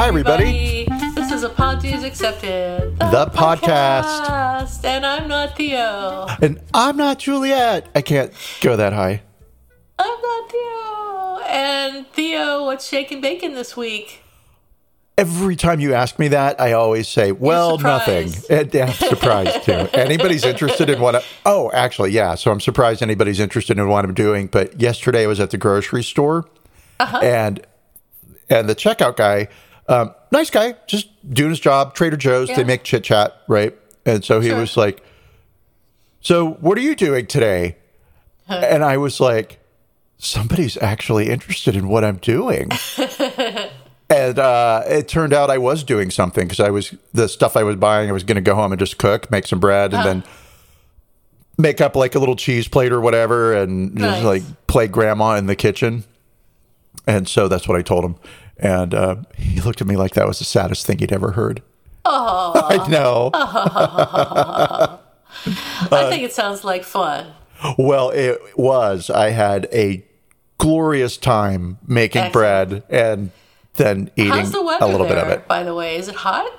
Hi, everybody. This is Apologies Accepted, The podcast. podcast. And I'm not Theo. And I'm not Juliet. I can't go that high. I'm not Theo. And Theo, what's shaking bacon this week? Every time you ask me that, I always say, well, nothing. And I'm surprised too. anybody's interested in what I, oh, actually, yeah. So I'm surprised anybody's interested in what I'm doing. But yesterday I was at the grocery store uh-huh. and and the checkout guy, um, nice guy, just doing his job, Trader Joe's, they make chit chat, right? And so he Sure. was like, So what are you doing today? And I was like, Somebody's actually interested in what I'm doing. And uh, it turned out I was doing something because I was the stuff I was buying. I was going to go home and just cook, make some bread, and then make up like a little cheese plate or whatever, and just like play grandma in the kitchen. And so that's what I told him. And uh, he looked at me like that was the saddest thing he'd ever heard. Oh, I know. I think it sounds like fun. Well, it was. I had a glorious time making Excellent. bread and then eating the a little there, bit of it. by the way? Is it hot?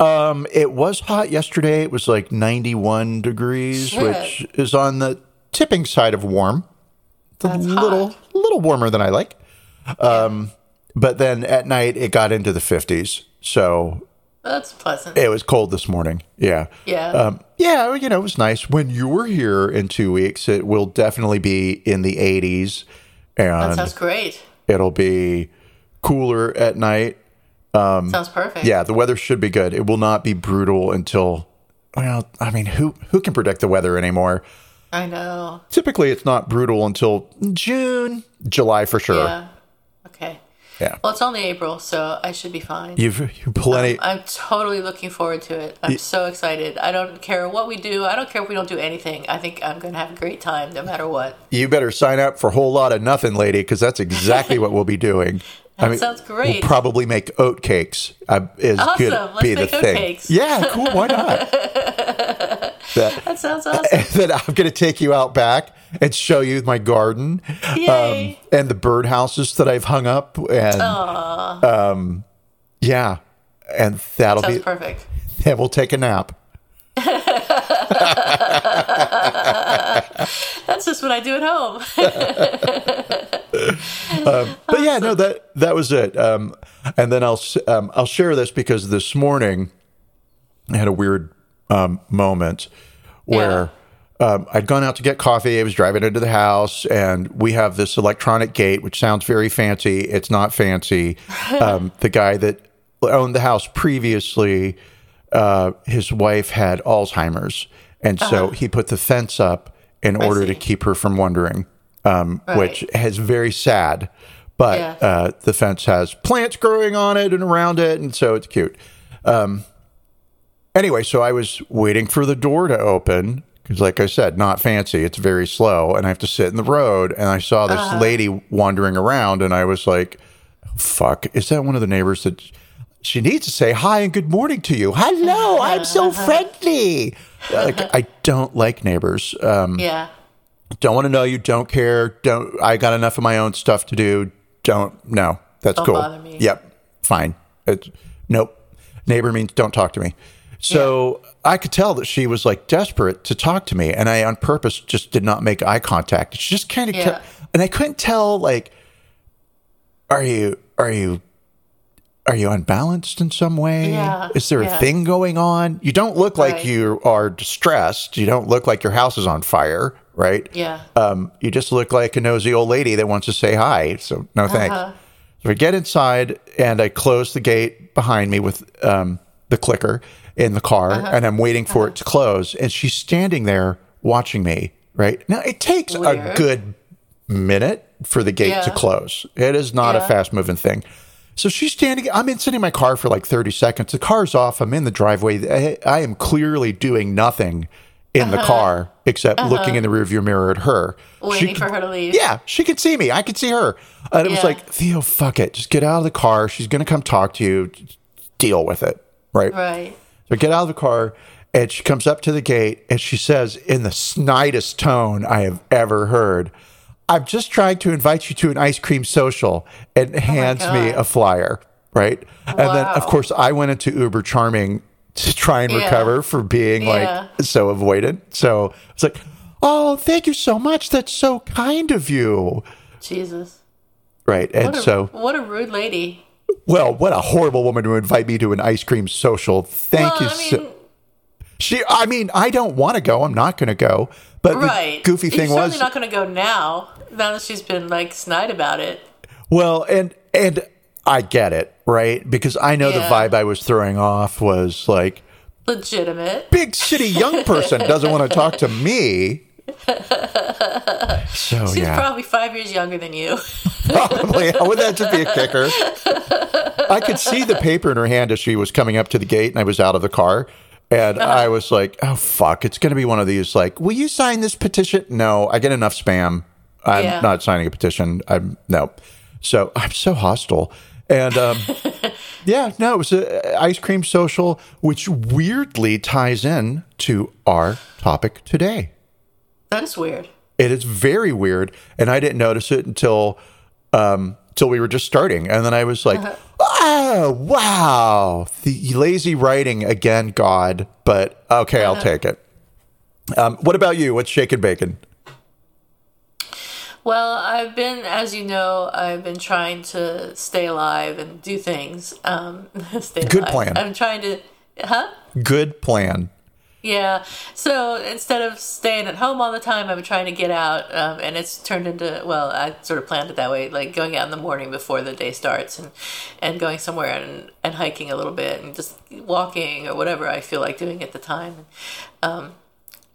Um, it was hot yesterday. It was like 91 degrees, Shit. which is on the tipping side of warm. It's a little, hot. little warmer than I like. Um, but then at night it got into the 50s, so That's pleasant. it was cold this morning. Yeah. Yeah. Um, yeah, you know, it was nice. When you're here in two weeks, it will definitely be in the 80s, And that sounds great. it'll be cooler at night. sounds perfect. Yeah, the weather should be good. It will not be brutal until well, I mean, who who can predict the weather anymore? I know. Typically it's not brutal until June, July for sure. Yeah. Okay. Yeah. Well, it's only April, so I should be fine. You've you plenty I'm totally looking forward to it. I'm so excited. I don't care what we do. I don't care if we don't do anything. I think I'm going to have a great time no matter what. you better sign up for a whole lot of nothing, lady, because that's exactly what we'll be doing. That sounds great. We'll probably make oat cakes. Uh, is Awesome. could Let's be the thing. cakes. Yeah, cool. Why not? that, That sounds awesome. and then I'm going to take you out back and show you my garden um, and the birdhouses that I've hung up. And um, yeah, and that'll sounds be, perfect. and we'll take a nap. That's just what I do at home. But yeah, no, that that was it. Um, and then I'll um, I'll share this because this morning I had a weird um, moment where um, I'd gone out to get coffee. I was driving into the house, and we have this electronic gate, which sounds very fancy. It's not fancy. Um, the guy that owned the house previously, uh, his wife had Alzheimer's, and so he put the fence up in order to keep her from wandering, um, which Right. is very sad. But Yeah. uh, the fence has plants growing on it and around it, and so it's cute. Um, anyway, so I was waiting for the door to open because, like I said, not fancy. It's very slow, and I have to sit in the road. And I saw this lady wandering around, and I was like, "Fuck! Is that one of the neighbors that?" She needs to say hi and good morning to you. Hello, I'm so friendly. Like I don't like neighbors. Um, yeah. don't want to know you. Don't care. Don't. I got enough of my own stuff to do. Don't. No, that's Don't cool. bother me. Yep. Fine. It's, nope. Neighbor means don't talk to me. So I could tell that she was like desperate to talk to me, and I on purpose just did not make eye contact. She just kind of Yeah. kept, and I couldn't tell like, are you are you are you unbalanced in some way? Yeah, Is there a thing going on? You don't look like you are distressed. You don't look like your house is on fire, right? Yeah. Um, you just look like a nosy old lady that wants to say hi. So no thanks. Uh-huh. So I get inside and I close the gate behind me with um, the clicker in the car, Uh-huh. and I'm waiting for it to close. And she's standing there watching me right? Now it takes a good minute for the gate to close. It is not a fast moving thing. So she's standing. I'm in sitting in my car for like 30 seconds. The car's off. I'm in the driveway. I, I am clearly doing nothing in Uh-huh. the car except looking in the rearview mirror at her. Waiting She- for her to leave. yeah, she could see me. I could see her. And it was like, Theo, fuck it. Just get out of the car. She's going to come talk to you. Just deal with it. Right. Right. I get out of the car and she comes up to the gate and she says, in the snidest tone I have ever heard, I'm just trying to invite you to an ice cream social and oh hands me a flyer. Right. And then, of course, I went into Uber Charming to try and Yeah. recover for being Yeah. like so avoidant. So it's like, oh, thank you so much. That's so kind of you. Jesus. Right. And What a, so, what a rude lady. Well, what a horrible woman to invite me to an ice cream social. Thank well, you I so She, I mean, I don't want to go. I'm not going to go. But right. the goofy You're thing certainly was, not going to go now. Now that she's been like snide about it. well, and and I get it, right? Because I know the vibe I was throwing off was like Legitimate. big city young person doesn't want to talk to me. So She's yeah, probably five years younger than you. probably. Would that just be a kicker? I could see the paper in her hand as she was coming up to the gate, and I was out of the car. And Uh-huh. I was like, oh, fuck. It's going to be one of these, like, will you sign this petition? No, I get enough spam. I'm Yeah. not signing a petition. I'm, no. So I'm so hostile. And um, yeah, no, it was a ice cream social, which weirdly ties in to our topic today. That is weird. It is very weird, and I didn't notice it until um till we were just starting, and then I was like, "Oh, wow, the lazy writing again, God." But okay, I'll take it. Um, what about you? What's shake and bacon? Well, I've been, as you know, I've been trying to stay alive and do things. Um, stay Good alive. plan. I'm trying to, huh? Good plan. Yeah. So instead of staying at home all the time, I'm trying to get out, um, and it's turned into well, I sort of planned it that way, like going out in the morning before the day starts, and and going somewhere and and hiking a little bit, and just walking or whatever I feel like doing at the time. Um,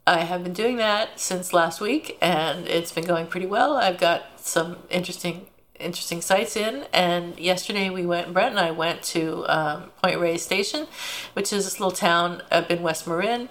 I have been doing that since last week, and it's been going pretty well. I've got some interesting interesting sights in, and yesterday we went. Brent and I went to um, Point Reyes Station, which is this little town up in West Marin.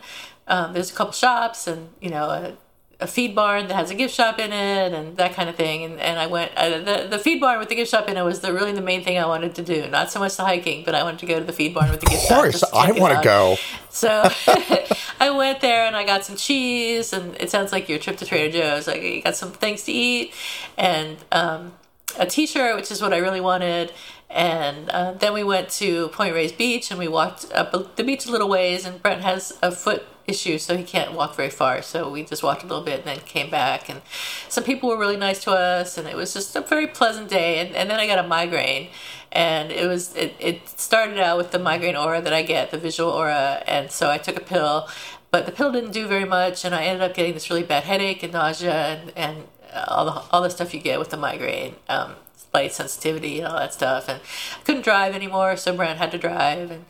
Um, there's a couple shops, and you know. A, a feed barn that has a gift shop in it and that kind of thing and, and I went uh, the the feed barn with the gift shop in it was the really the main thing I wanted to do not so much the hiking but I wanted to go to the feed barn with the gift shop. Of course, I want to go. So I went there and I got some cheese, and it sounds like your trip to Trader Joe's. Like you got some things to eat, and um, a T-shirt, which is what I really wanted. And uh, then we went to Point Reyes Beach, and we walked up the beach a little ways. And Brent has a foot issue, so he can't walk very far. So we just walked a little bit and then came back. And some people were really nice to us, and it was just a very pleasant day. And, and then I got a migraine, and it was it, it started out with the migraine aura that I get, the visual aura, and so I took a pill. But the pill didn't do very much, and I ended up getting this really bad headache and nausea and, and all the all the stuff you get with the migraine, um, light sensitivity and all that stuff. And I couldn't drive anymore, so Brent had to drive. And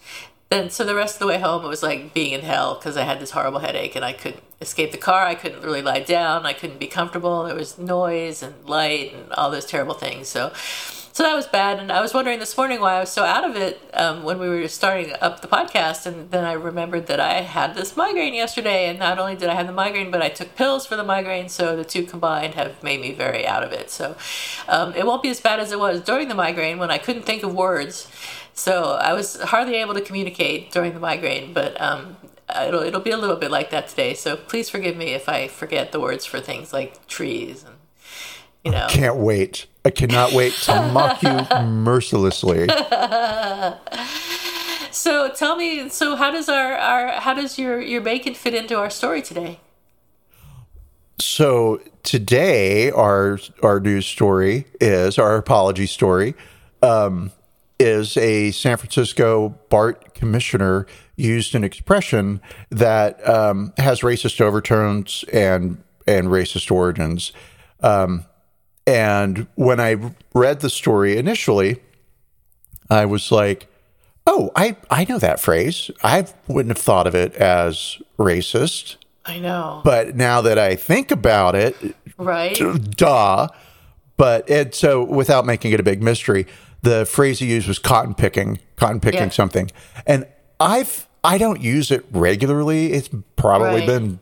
then, so the rest of the way home, it was like being in hell because I had this horrible headache and I couldn't escape the car. I couldn't really lie down. I couldn't be comfortable. There was noise and light and all those terrible things. So. So that was bad, and I was wondering this morning why I was so out of it um, when we were starting up the podcast, and then I remembered that I had this migraine yesterday, and not only did I have the migraine, but I took pills for the migraine, so the two combined have made me very out of it. So um, it won't be as bad as it was during the migraine when I couldn't think of words. So I was hardly able to communicate during the migraine, but um, it'll it'll be a little bit like that today. So please forgive me if I forget the words for things like trees and you know. Can't wait. I cannot wait to mock you mercilessly. So tell me, so how does our, our how does your your bacon fit into our story today? So today, our our news story is our apology story. Um, is a San Francisco BART commissioner used an expression that um, has racist overtones and and racist origins. Um, and when I read the story initially, I was like, "Oh, I I know that phrase. I wouldn't have thought of it as racist." I know. But now that I think about it, right? duh. But it so without making it a big mystery, the phrase he used was cotton picking, cotton picking Yeah. something. And I've I don't use it regularly. It's probably Right. been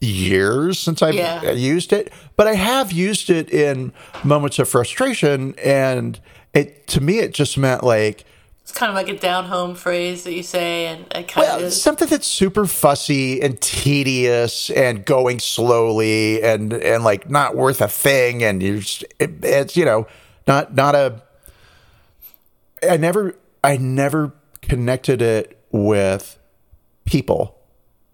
years since I've Yeah. Uh, used it, but I have used it in moments of frustration and it to me it just meant like It's kind of like a down home phrase that you say, and it kind well, of is. something that's super fussy and tedious and going slowly and and like not worth a thing and you're just, it, it's you know not not a I never I never connected it with people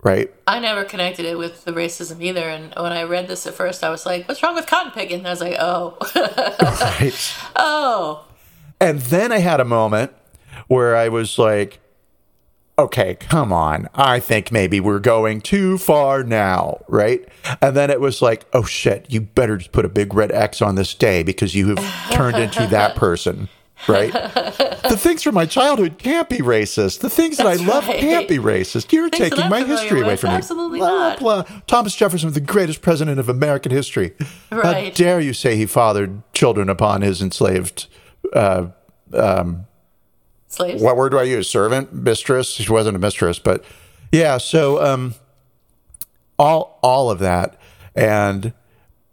right I never connected it with the racism either. And when I read this at first, I was like, "What's wrong with cotton picking?" And I was like, "Oh, right oh, and then I had a moment where I was like okay, come on. I think maybe we're going too far now, right? And then it was like, oh shit, you better just put a big red X on this day because you have turned into that person, right? the things from my childhood can't be racist. The things that That's I love right. can't be racist. You're Things taking my history away from me. absolutely not. blah. Thomas Jefferson was the greatest president of American history. How dare you say he fathered children upon his enslaved uh, slaves." what word do I use? Servant, mistress. She wasn't a mistress, but yeah. So um, all all of that, and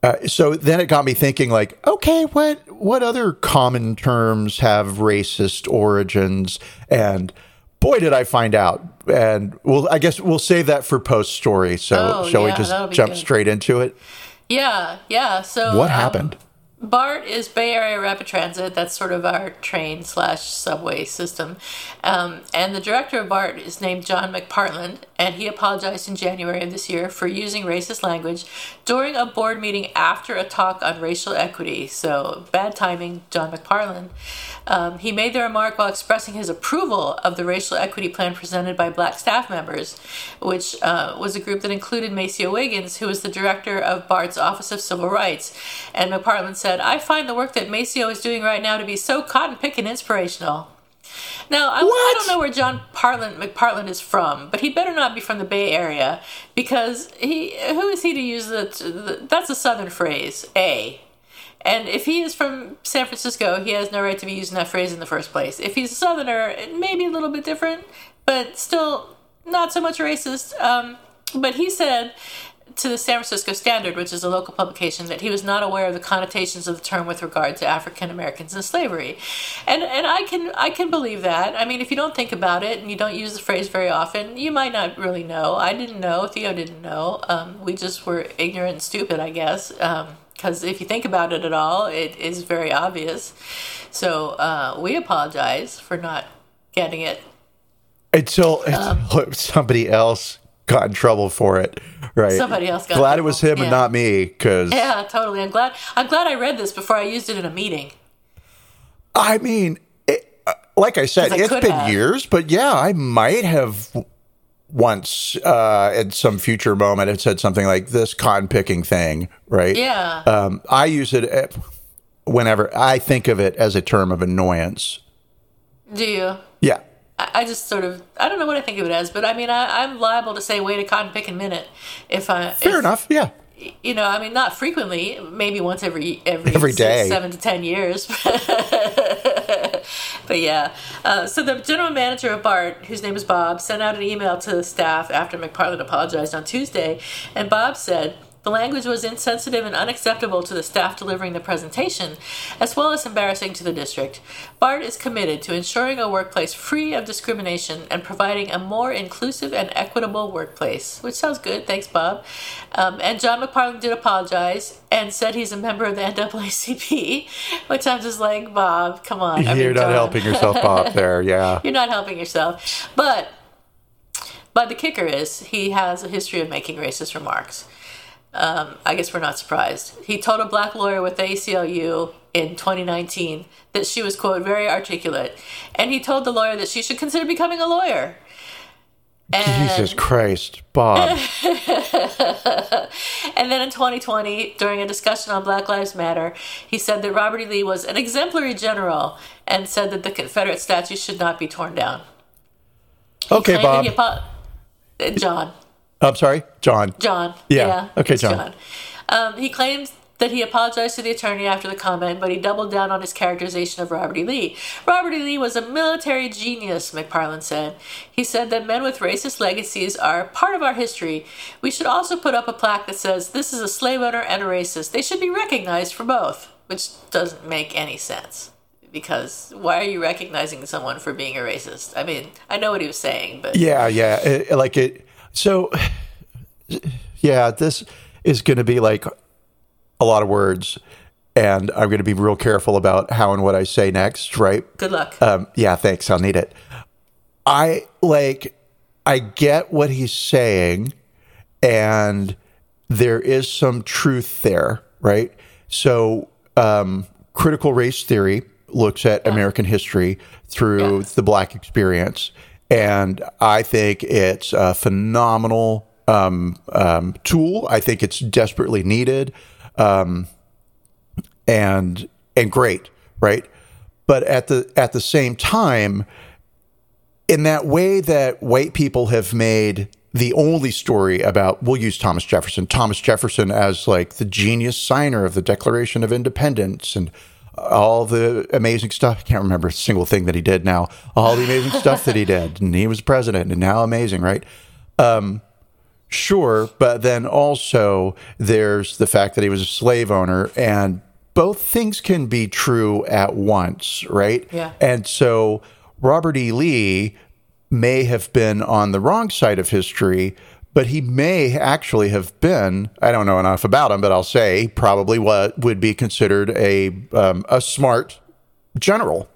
uh, so then it got me thinking, like, okay, what what other common terms have racist origins? And boy, did I find out! And well, I guess we'll save that for post story. So Oh, shall we just jump good. straight into it? Yeah, yeah. So What um, happened? BART is Bay Area Rapid Transit. That's sort of our train slash subway system. Um, and the director of BART is named John McPartland, and he apologized in January of this year for using racist language during a board meeting after a talk on racial equity. So, bad timing, John McPartland. Um, he made the remark while expressing his approval of the racial equity plan presented by black staff members, which uh, was a group that included Maceo Wiggins, who was the director of BART's Office of Civil Rights. And McPartland said, I find the work that Maceo is doing right now to be so cotton picking inspirational. Now, I, I don't know where John Partland, McPartland is from, but he better not be from the Bay Area because he who is he to use the, the that's a southern phrase, a. And if he is from San Francisco, he has no right to be using that phrase in the first place. If he's a southerner, it may be a little bit different, but still not so much racist. Um, but he said to the San Francisco Standard, which is a local publication, that he was not aware of the connotations of the term with regard to African Americans and slavery, and and I can I can believe that. I mean, if you don't think about it and you don't use the phrase very often, you might not really know. I didn't know. Theo didn't know. Um, we just were ignorant and stupid, I guess. Because if you think about it at all, it is very obvious. So uh, we apologize for not getting it until, Um, until somebody else got in trouble for it. Right. Somebody else got Glad it was him trouble, and not me, because Yeah, totally. I'm glad. I'm glad I read this before I used it in a meeting. I mean, it, uh, like I said, I it's been have. years, but yeah, I might have once uh, at some future moment had said something like this cotton picking thing, right? Yeah. Um, I use it whenever I think of it as a term of annoyance. Do you? Yeah. I just sort of I don't know what I think of it as, but I mean I, I'm liable to say wait a cotton picking minute if I Fair if- enough. Yeah. You know, I mean not frequently, maybe once every every, Every six, day. seven to ten years. but yeah, uh, so the general manager of BART, whose name is Bob, sent out an email to the staff after McPartland apologized on Tuesday, and Bob said. The language was insensitive and unacceptable to the staff delivering the presentation, as well as embarrassing to the district. BART is committed to ensuring a workplace free of discrimination and providing a more inclusive and equitable workplace, which sounds good. Thanks, Bob. Um, and John McPartland did apologize and said he's a member of the NAACP, which I'm just like, Bob, come on. You're mean, not John. helping yourself, Bob, there. Yeah. You're not helping yourself. But but the kicker is he has a history of making racist remarks. Um, I guess we're not surprised. He told a black lawyer with the ACLU in 2019 that she was quote very articulate, and he told the lawyer that she should consider becoming a lawyer. And, Jesus Christ, Bob. and then in 2020, during a discussion on Black Lives Matter, he said that Robert E. Lee was an exemplary general and said that the Confederate statue should not be torn down. Okay, Bob. apo- John. I'm sorry, John. John. Yeah. Okay, it's John. Um, he claims that he apologized to the attorney after the comment, but he doubled down on his characterization of Robert E. Lee. Robert E. Lee was a military genius, McPartland said. He said that men with racist legacies are part of our history. We should also put up a plaque that says, This is a slave owner and a racist. They should be recognized for both, which doesn't make any sense. Because why are you recognizing someone for being a racist? I mean, I know what he was saying, but. Yeah, yeah. It, like it. So, yeah, this is going to be like a lot of words, and I'm going to be real careful about how and what I say next, right? Good luck. Um, yeah, thanks. I'll need it. I like, I get what he's saying, and there is some truth there, right? So, um, critical race theory looks at American history through Yeah. the black experience. And I think it's a phenomenal um, um, tool. I think it's desperately needed um, and and great, right? But at the at the same time, in that way that white people have made the only story about we'll use Thomas Jefferson, Thomas Jefferson as like the genius signer of the Declaration of Independence and all the amazing stuff. I can't remember a single thing that he did now. All the amazing stuff that he did. And he was president and now amazing, right? Um, Sure, but then also there's the fact that he was a slave owner, and both things can be true at once, right? Yeah. And so Robert E. Lee may have been on the wrong side of history, but he may actually have been, I don't know enough about him, but I'll say probably what would be considered a, um, a smart general.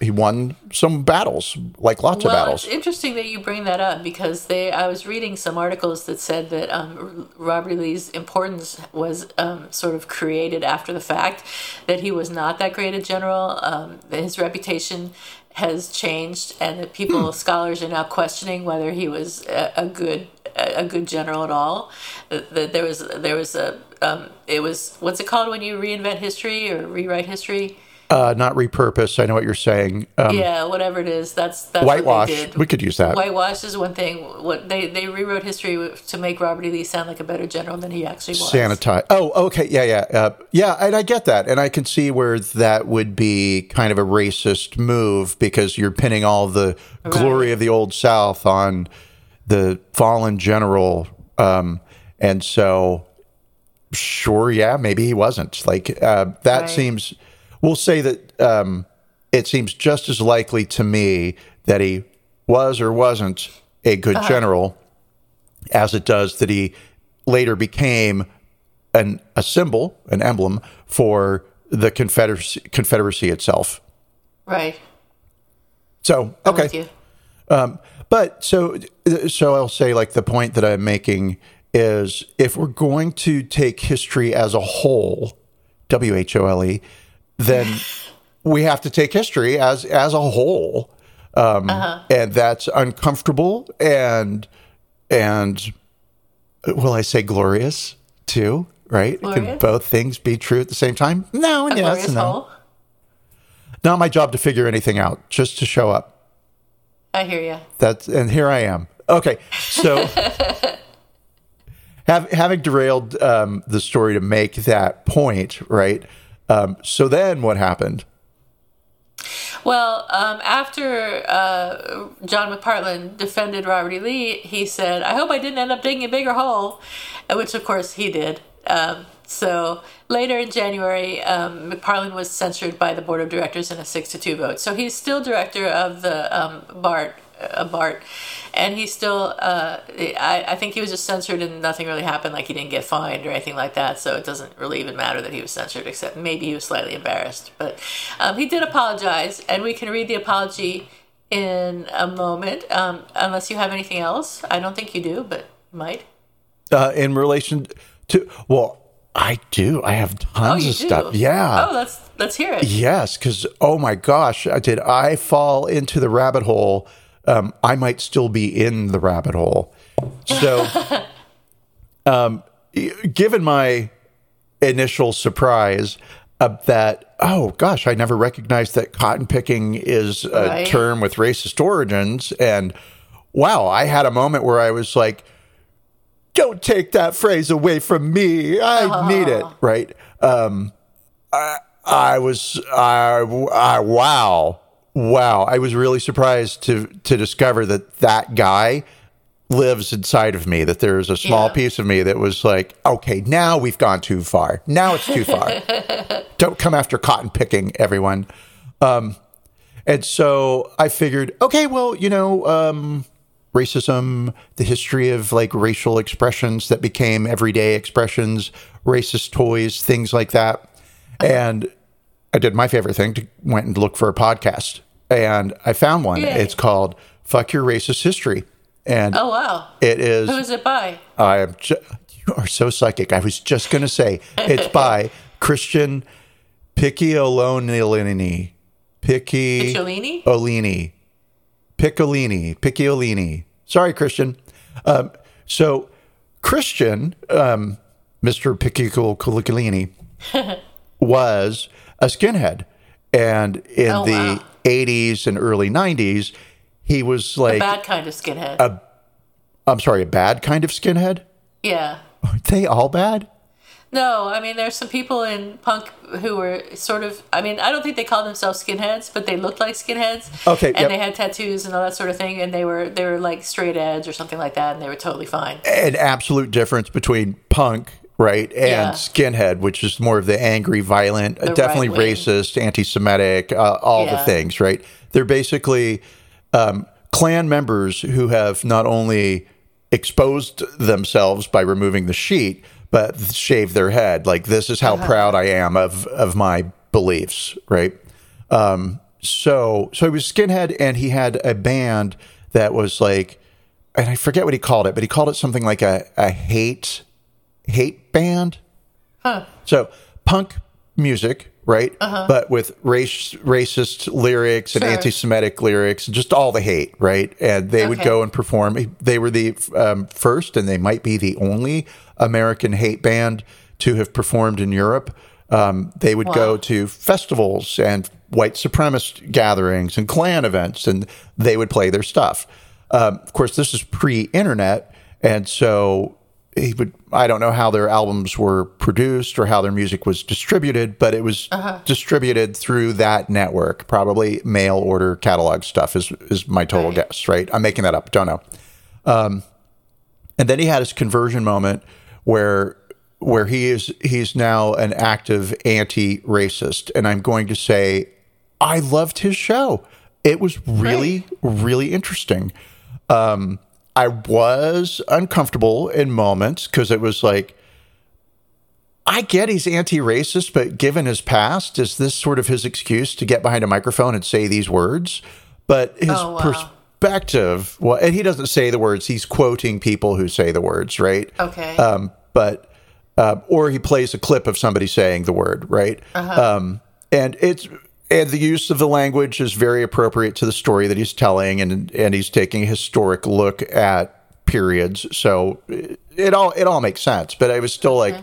He won some battles, like lots well, of battles. it's interesting that you bring that up because they. I was reading some articles that said that um, Robert. Lee's importance was um, sort of created after the fact. That he was not that great a general. Um, his reputation has changed, and that people, scholars, are now questioning whether he was a, a good a, a good general at all. That, that there was there was a um, it was what's it called when you reinvent history or rewrite history. Uh, not repurposed. I know what you're saying. Um, Yeah, whatever it is, that's that's Whitewash. What they did. We could use that. Whitewash is one thing. What they they rewrote history to make Robert E. Lee sound like a better general than he actually was. sanitize. Oh, okay, yeah, yeah, uh, yeah, and I get that, and I can see where that would be kind of a racist move because you're pinning all the glory of the old South on the fallen general, um, and so sure, yeah, maybe he wasn't. Like uh, that Right. seems. We'll say that um, it seems just as likely to me that he was or wasn't a good general as it does that he later became an a symbol, an emblem for the Confederacy, Confederacy itself. Right. So I'm with okay, you. but so so I'll say like the point that I'm making is if we're going to take history as a whole, W H O L E, then we have to take history as as a whole, um, and that's uncomfortable and and will I say glorious too? Right? Can both things be true at the same time? No, and A yes, no. Not my job to figure anything out, just to show up. I hear you. That's and here I am. Okay, so have, having derailed um, the story to make that point, right? Um, so then what happened? Well, um, after uh, John McPartland defended Robert E. Lee, he said, "I hope I didn't end up digging a bigger hole," which of course he did. Um, so later in January, um, McPartland was censured by the board of directors in a six to two vote. So he's still director of the um, BART, uh, BART, and he still. Uh, I, I think he was just censored, and nothing really happened. Like he didn't get fined or anything like that. So it doesn't really even matter that he was censored, except maybe he was slightly embarrassed. But um, he did apologize, and we can read the apology in a moment. Um, unless you have anything else, I don't think you do, but you might. Uh, in relation to well, I do. I have Oh, tons you of do. stuff. Yeah. Oh, let's let's hear it. Yes, because oh my gosh, did I fall into the rabbit hole? Um, I might still be in the rabbit hole. So, um, given my initial surprise uh, that oh gosh, I never recognized that cotton picking is a Right. term with racist origins, and wow, I had a moment where I was like, don't take that phrase away from me. I need it, right? Um, I, I was, I, I, wow, wow. I was really surprised to to discover that that guy lives inside of me. That there's a small Yeah. piece of me that was like, okay, now we've gone too far. Now it's too far. don't come after cotton picking, everyone. Um, and so I figured, okay, well, you know, um, racism, the history of like racial expressions that became everyday expressions, racist toys, things like that. And I did my favorite thing to went and look for a podcast. And I found one. Yay. It's called Fuck Your Racist History. And Oh wow. it is Who is it by? I am. Ju- you are so psychic. I was just going to say it's by Christian Picciolini. Picci Picciolini? Olini. Piccolini. Picciolini. Sorry, Christian. Um, so Christian, um, Mr. Picciolini, was a skinhead, and in Oh, the wow. '80s and early '90s, he was like, Bad kind of skinhead. I'm sorry, a bad kind of skinhead. yeah. Aren't they all bad? No, I mean there's some people in punk who were sort of I mean, I don't think they called themselves skinheads, but they looked like skinheads. Okay, And yep. they had tattoos and all that sort of thing and they were they were like straight edge or something like that and they were totally fine. an absolute difference between punk, right, and Yeah. skinhead, which is more of the angry, violent, The definitely right racist, anti-Semitic, uh, all the things, right? They're basically um, Klan members who have not only exposed themselves by removing the sheet, but shaved their head. Like this is how proud I am of of my beliefs, right? Um, so so he was skinhead, and he had a band that was like, and I forget what he called it, but he called it something like a a hate hate band. Huh. So punk music, right? But with race racist lyrics and Sure. anti-Semitic lyrics, and just all the hate, right? And they would go and perform. They were the um, first, and they might be the only American hate band to have performed in Europe. Um, they would go to festivals and white supremacist gatherings and Klan events, and they would play their stuff. Um, of course, this is pre-internet, and so he would. I don't know how their albums were produced or how their music was distributed, but it was distributed through that network. Probably mail order catalog stuff is is my total Right. guess. Right? I'm making that up. Don't know. Um, and then he had his conversion moment where where he is he's now an active anti-racist and i'm going to say i loved his show it was really really interesting um i was uncomfortable in moments because it was like I get he's anti-racist, but given his past, is this sort of his excuse to get behind a microphone and say these words? But his Oh, wow. perspective, well, and he doesn't say the words; he's quoting people who say the words, right? Okay. Um, but uh, or he plays a clip of somebody saying the word, right? Um, and it's and the use of the language is very appropriate to the story that he's telling, and and he's taking a historic look at periods. So it, it all it all makes sense. But I was still like.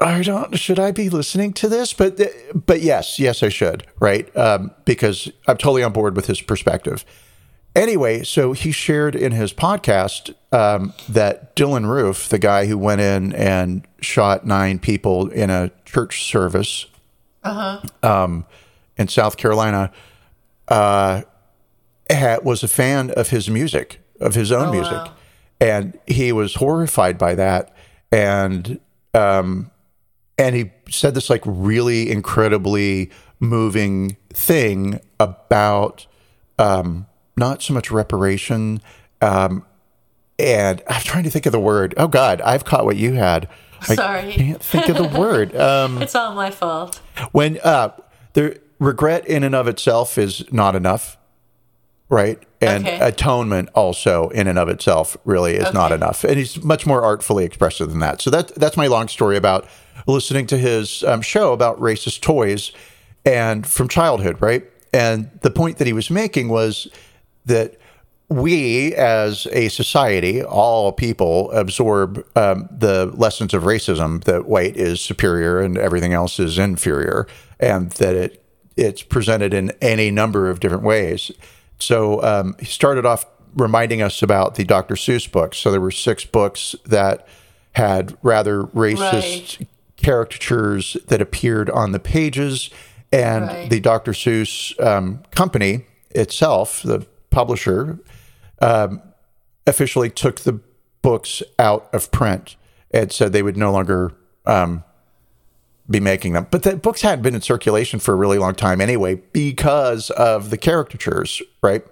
I don't. Should I be listening to this? But but yes, yes, I should. Right? Um, because I'm totally on board with his perspective. Anyway, so he shared in his podcast um, that Dylann Roof, the guy who went in and shot nine people in a church service uh um, in South Carolina, uh, had, was a fan of his music, of his own music, wow. and he was horrified by that. And um, and he said this like really incredibly moving thing about um, not so much reparation. Um, and I'm trying to think of the word. Oh God, I've caught what you had. I Sorry. can't think of the word. Um, it's all my fault. when uh, the regret in and of itself is not enough, right? And Okay. atonement also in and of itself really is not enough. And he's much more artfully expressive than that. So that that's my long story about listening to his um, show about racist toys and from childhood, right? And the point that he was making was that we as a society, all people, absorb um, the lessons of racism that white is superior and everything else is inferior, and that it it's presented in any number of different ways. So um, he started off reminding us about the Dr. Seuss books. So there were six books that had rather racist Right. caricatures that appeared on the pages, and Right. the Dr. Seuss um, company itself, the publisher, um, officially took the books out of print and said they would no longer um, be making them. But the books hadn't been in circulation for a really long time anyway because of the caricatures, right?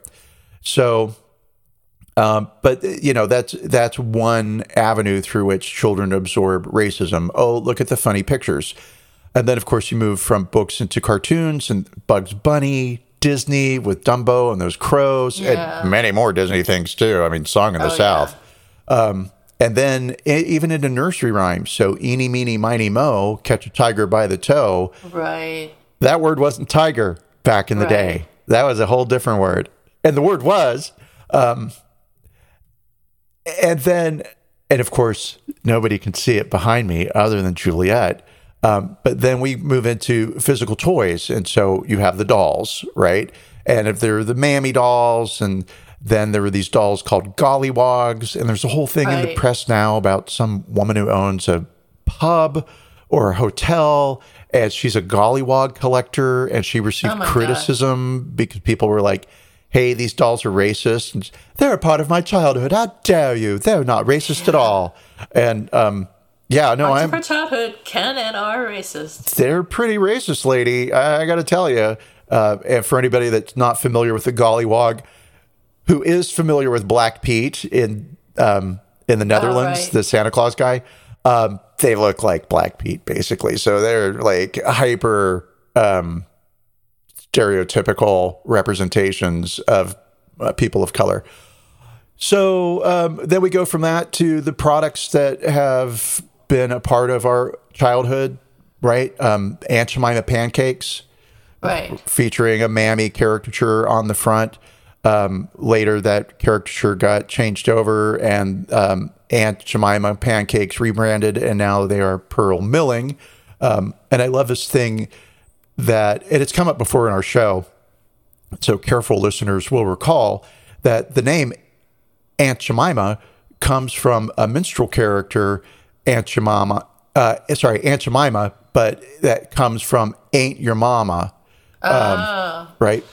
So, um, but you know that's that's one avenue through which children absorb racism. Oh, look at the funny pictures, and then of course you move from books into cartoons and Bugs Bunny, Disney with Dumbo and those crows, Yeah. and many more Disney things too. I mean, Song in the Oh, yeah. South. Um, and then even into nursery rhymes. So, eeny, meeny, miny, mo, catch a tiger by the toe. Right. That word wasn't tiger back in the Right. day. That was a whole different word. And the word was. Um, and then, and of course, nobody can see it behind me other than Juliet. Um, but then we move into physical toys. And so you have the dolls, right? And if they're the mammy dolls, and then there were these dolls called gollywogs. And there's a whole thing in the press now about some woman who owns a pub or a hotel and she's a gollywog collector and she received Oh my God. criticism because people were like hey these dolls are racist and they're a part of my childhood how dare you they're not racist at all and um yeah no Parts i'm of our childhood can and are racist. they're pretty racist lady i, I gotta tell you uh, and for anybody that's not familiar with the gollywog who is familiar with black pete in um in the netherlands right. the santa claus guy um they look like black pete basically so they're like hyper um stereotypical representations of uh, people of color so um, then we go from that to the products that have been a part of our childhood, right? Um, Aunt Jemima pancakes Right. featuring a mammy caricature on the front. Um, later, that caricature got changed over, and um, Aunt Jemima pancakes rebranded, and now they are Pearl Milling. Um, and I love this thing that, and it's come up before in our show. So careful listeners will recall that the name Aunt Jemima comes from a minstrel character, Aunt Jemima. Uh, sorry, Aunt Jemima, but that comes from Ain't Your Mama, um, right?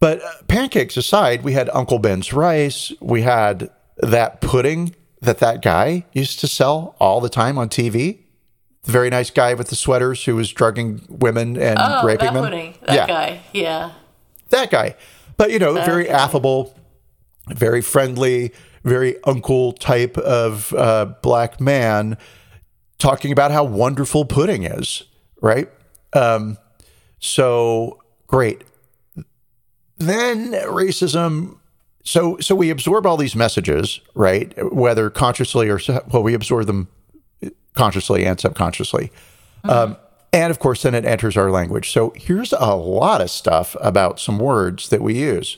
But uh, pancakes aside, we had Uncle Ben's rice. We had that pudding that that guy used to sell all the time on TV. The very nice guy with the sweaters who was drugging women and Oh, raping that them. pudding. That yeah, guy. Yeah. that guy. But you know, very affable, very friendly, very uncle type of uh, black man, talking about how wonderful pudding is. Right. Um, so great. Then racism. So so we absorb all these messages, right? Whether consciously or well, we absorb them consciously and subconsciously. Um, and of course, then it enters our language. So here's a lot of stuff about some words that we use.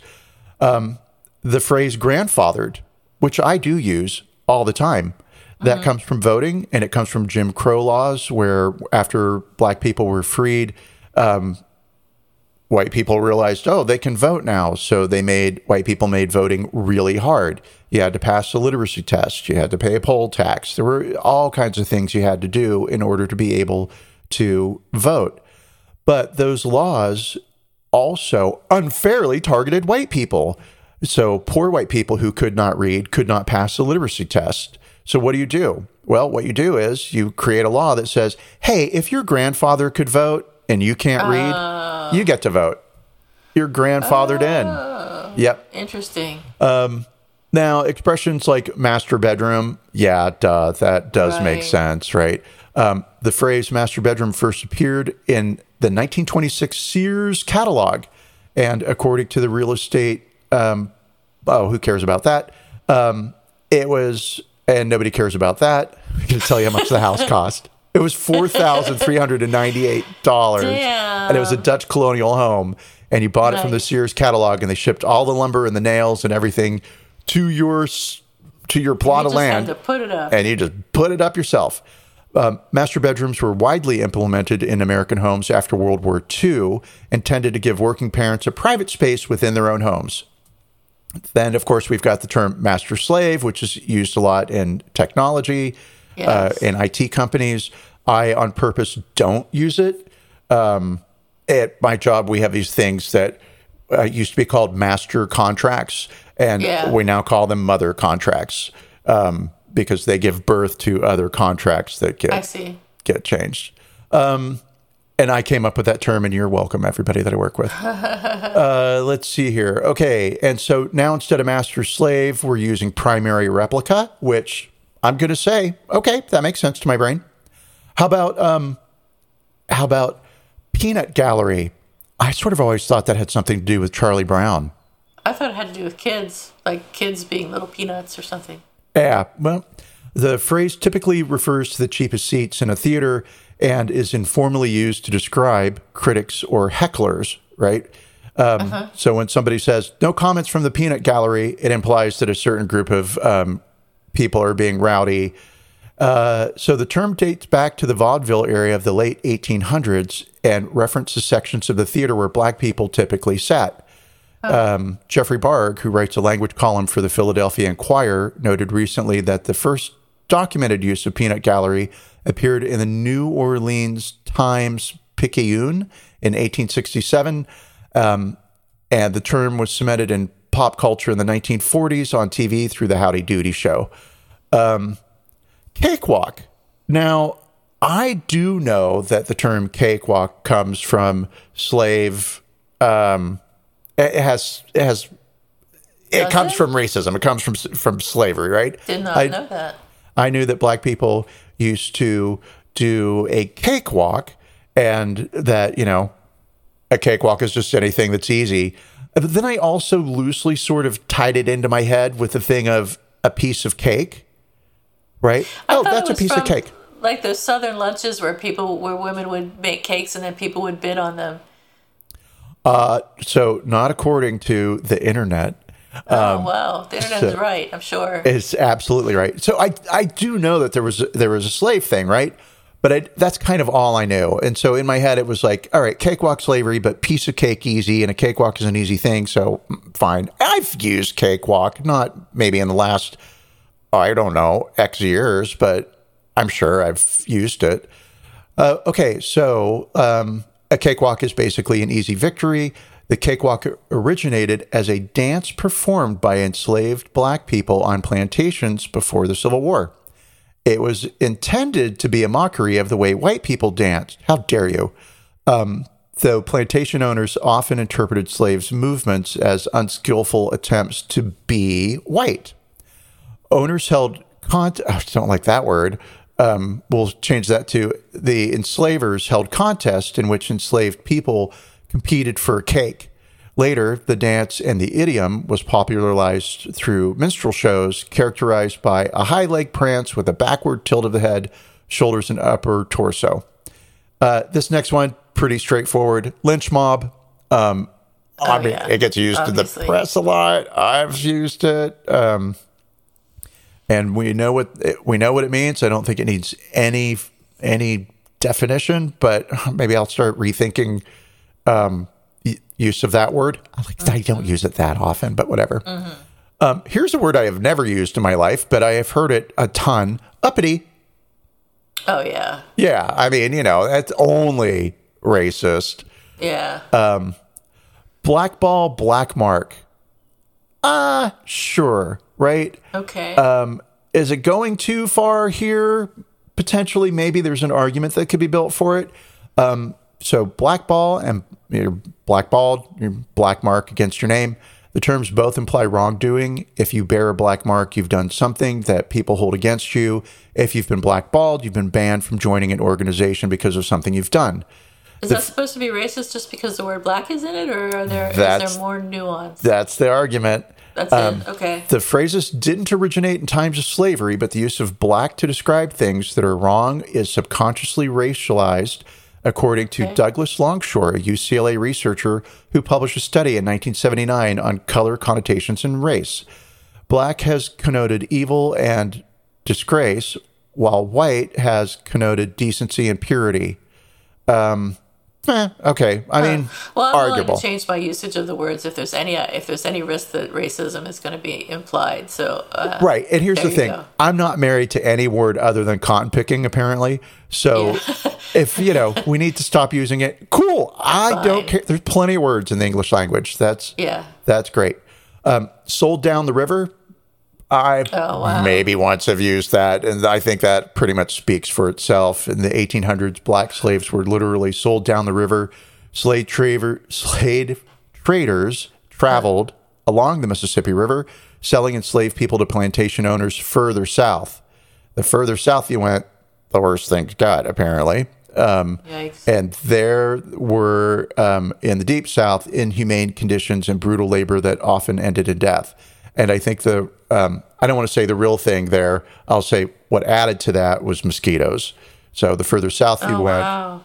Um, the phrase grandfathered, which I do use all the time, that comes from voting and it comes from Jim Crow laws, where after black people were freed, um, white people realized, oh, they can vote now. So they made white people made voting really hard. You had to pass the literacy test. You had to pay a poll tax. There were all kinds of things you had to do in order to be able to vote. But those laws also unfairly targeted white people. So poor white people who could not read could not pass the literacy test. So what do you do? Well, what you do is you create a law that says, "Hey, if your grandfather could vote and you can't read, you get to vote. You're grandfathered in." Yep. Interesting. Now, expressions like master bedroom, yeah, duh, that does make sense, right? Um, the phrase master bedroom first appeared in the 1926 Sears catalog. And according to the real estate, um, oh, who cares about that? Um, it was, and nobody cares about that. I'm going to tell you how much the house cost. It was $4,398. And it was a Dutch colonial home. And you bought it from the Sears catalog, and they shipped all the lumber and the nails and everything to your to your plot You of land, put it up. and you just put it up yourself. Um, master bedrooms were widely implemented in American homes after World War II, intended to give working parents a private space within their own homes. Then, of course, we've got the term master slave, which is used a lot in technology, uh, in IT companies. I, on purpose, don't use it. Um, at my job, we have these things that uh, used to be called master contracts, and Yeah. we now call them mother contracts um, because they give birth to other contracts that get get changed. Um, and I came up with that term, and you're welcome, everybody that I work with. uh, let's see here. Okay. And so now instead of master slave, we're using primary replica, which I'm going to say, okay, that makes sense to my brain. How about, um, how about peanut gallery? I sort of always thought that had something to do with Charlie Brown. I thought it had to do with kids, like kids being little peanuts or something. Yeah, well, the phrase typically refers to the cheapest seats in a theater and is informally used to describe critics or hecklers, right? Um, So when somebody says, no comments from the peanut gallery, it implies that a certain group of um, people are being rowdy. Uh, so the term dates back to the vaudeville area of the late 1800s and references sections of the theater where black people typically sat. Um, Jeffrey Barg, who writes a language column for the Philadelphia Inquirer, noted recently that the first documented use of peanut gallery appeared in the New Orleans Times Picayune in 1867, um, and the term was cemented in pop culture in the 1940s on TV through the Howdy Doody show. Um, cakewalk. Now, I do know that the term cakewalk comes from slave. Um, it has it has it Does comes it? from racism. It comes from from slavery, right? Did not I, know that. I knew that black people used to do a cakewalk, and that you know, a cakewalk is just anything that's easy. But then I also loosely sort of tied it into my head with the thing of a piece of cake, right? I oh, that's a piece of cake. Like those southern lunches where people, where women would make cakes and then people would bid on them. Uh, so not according to the internet. oh wow, the internet is Um, so- right. I'm sure. It's absolutely right. So I I do know that there was there was a slave thing, right? But I, that's kind of all I knew. And so in my head, it was like, all right, cakewalk slavery, but piece of cake easy, and a cakewalk is an easy thing. So fine. I've used cakewalk, not maybe in the last, I don't know, X years, but I'm sure I've used it. Uh, okay, so um, a cakewalk is basically an easy victory. The cakewalk originated as a dance performed by enslaved black people on plantations before the Civil War. It was intended to be a mockery of the way white people danced. How dare you? Um, though plantation owners often interpreted slaves' movements as unskillful attempts to be white owners held cont. I don't like that word. Um, we'll change that to the enslavers held contests in which enslaved people competed for cake. Later, the dance and the idiom was popularized through minstrel shows characterized by a high leg prance with a backward tilt of the head, shoulders, and upper torso. Uh, this next one, pretty straightforward. Lynch mob. Um, I Oh, mean, yeah. it gets used Obviously. in the press a lot. I've used it. Um, and we know what we know what it means. I don't think it needs any any definition, but maybe I'll start rethinking um, use of that word. I like I don't use it that often, but whatever. Um, here's a word I have never used in my life, but I have heard it a ton. Uppity. oh yeah, Yeah, I mean, you know, that's only racist. yeah. Uh, Blackball, black mark. Ah, sure, right? okay. Um, is it going too far here? Potentially, maybe there's an argument that could be built for it. Um, so blackball and you're blackballed, your black mark against your name. The terms both imply wrongdoing. If you bear a black mark, you've done something that people hold against you. If you've been blackballed, you've been banned from joining an organization because of something you've done. is that supposed to be racist just because the word black is in it, or are there is there more nuance? That's the argument. That's um, it. Okay. The phrases didn't originate in times of slavery, but the use of black to describe things that are wrong is subconsciously racialized, according to Okay. Douglas Longshore, a UCLA researcher who published a study in 1979 on color connotations and race. Black has connoted evil and disgrace, while white has connoted decency and purity. Um, eh, okay. I mean, Well, I'm willing to change my usage of the words if there's any if there's any risk that racism is going to be implied. So uh, Right. And here's the thing go. I'm not married to any word other than cotton picking, apparently. So if, you know, we need to stop using it, cool. I don't care. There's plenty of words in the English language. That's, Yeah. that's great. Um, sold down the river. I Oh, wow. maybe once have used that. And I think that pretty much speaks for itself. In the 1800s, black slaves were literally sold down the river. Slave, traver, slave traders traveled along the Mississippi River, selling enslaved people to plantation owners further south. The further south you went, the worse things got, apparently. Um, and there were, um, in the deep south, inhumane conditions and brutal labor that often ended in death. And I think the, um, I don't want to say the real thing there. I'll say what added to that was mosquitoes. So the further south you Oh, went, wow.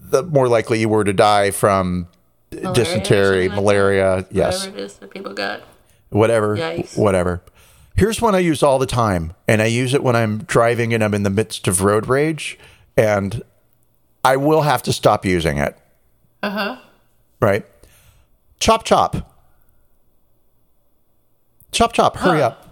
the more likely you were to die from or dysentery, something like malaria. Yes Whatever it is that people got. whatever, Yikes. whatever. Here's one I use all the time, and I use it when I'm driving and I'm in the midst of road rage, and I will have to stop using it. Uh huh. Right? Chop, chop. Chop, chop. Hurry Huh. up.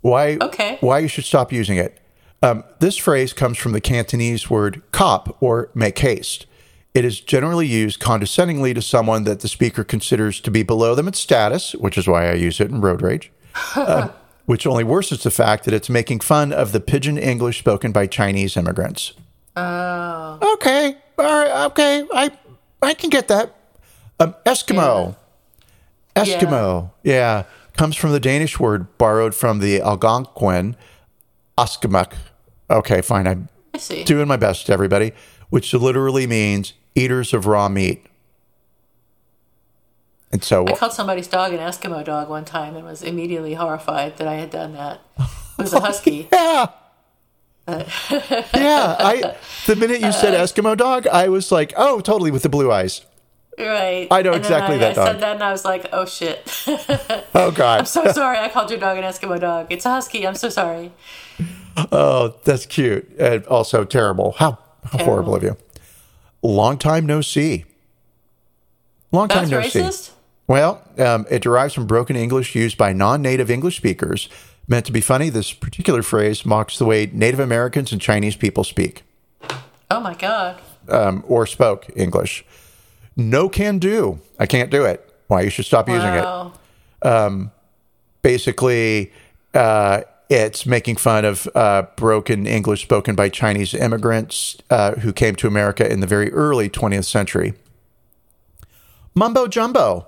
Why? Okay. Why you should stop using it? Um, this phrase comes from the Cantonese word "cop" or "make haste." It is generally used condescendingly to someone that the speaker considers to be below them in status, which is why I use it in road rage. uh, which only worsens the fact that it's making fun of the pidgin English spoken by Chinese immigrants. Oh. Okay, all right, okay, I I can get that. Um, Eskimo, Eskimo, yeah. Comes from the Danish word borrowed from the Algonquin, Askimuk. Okay, fine, I'm doing my best, everybody, which literally means eaters of raw meat. And so, I called somebody's dog an Eskimo dog one time and was immediately horrified that I had done that. It was a husky. yeah. yeah, I the minute you said uh, Eskimo dog, I was like, "Oh, totally with the blue eyes." Right. I know And then exactly I, that I dog. said that and I was like, oh shit. Oh god. I'm so sorry I called your dog an Eskimo dog. It's a husky. I'm so sorry. Oh, that's cute and also terrible. How, how horrible of you. Long time no see. Long time That's no racist? see. Well, um, it derives from broken English used by non-native English speakers. Meant to be funny, this particular phrase mocks the way Native Americans and Chinese people speak Oh my god. um, or spoke English. No can do. I can't do it. Why you should stop using it. Wow. basically uh, it's making fun of uh, broken English spoken by Chinese immigrants uh, who came to America in the very early 20th century. Mumbo jumbo.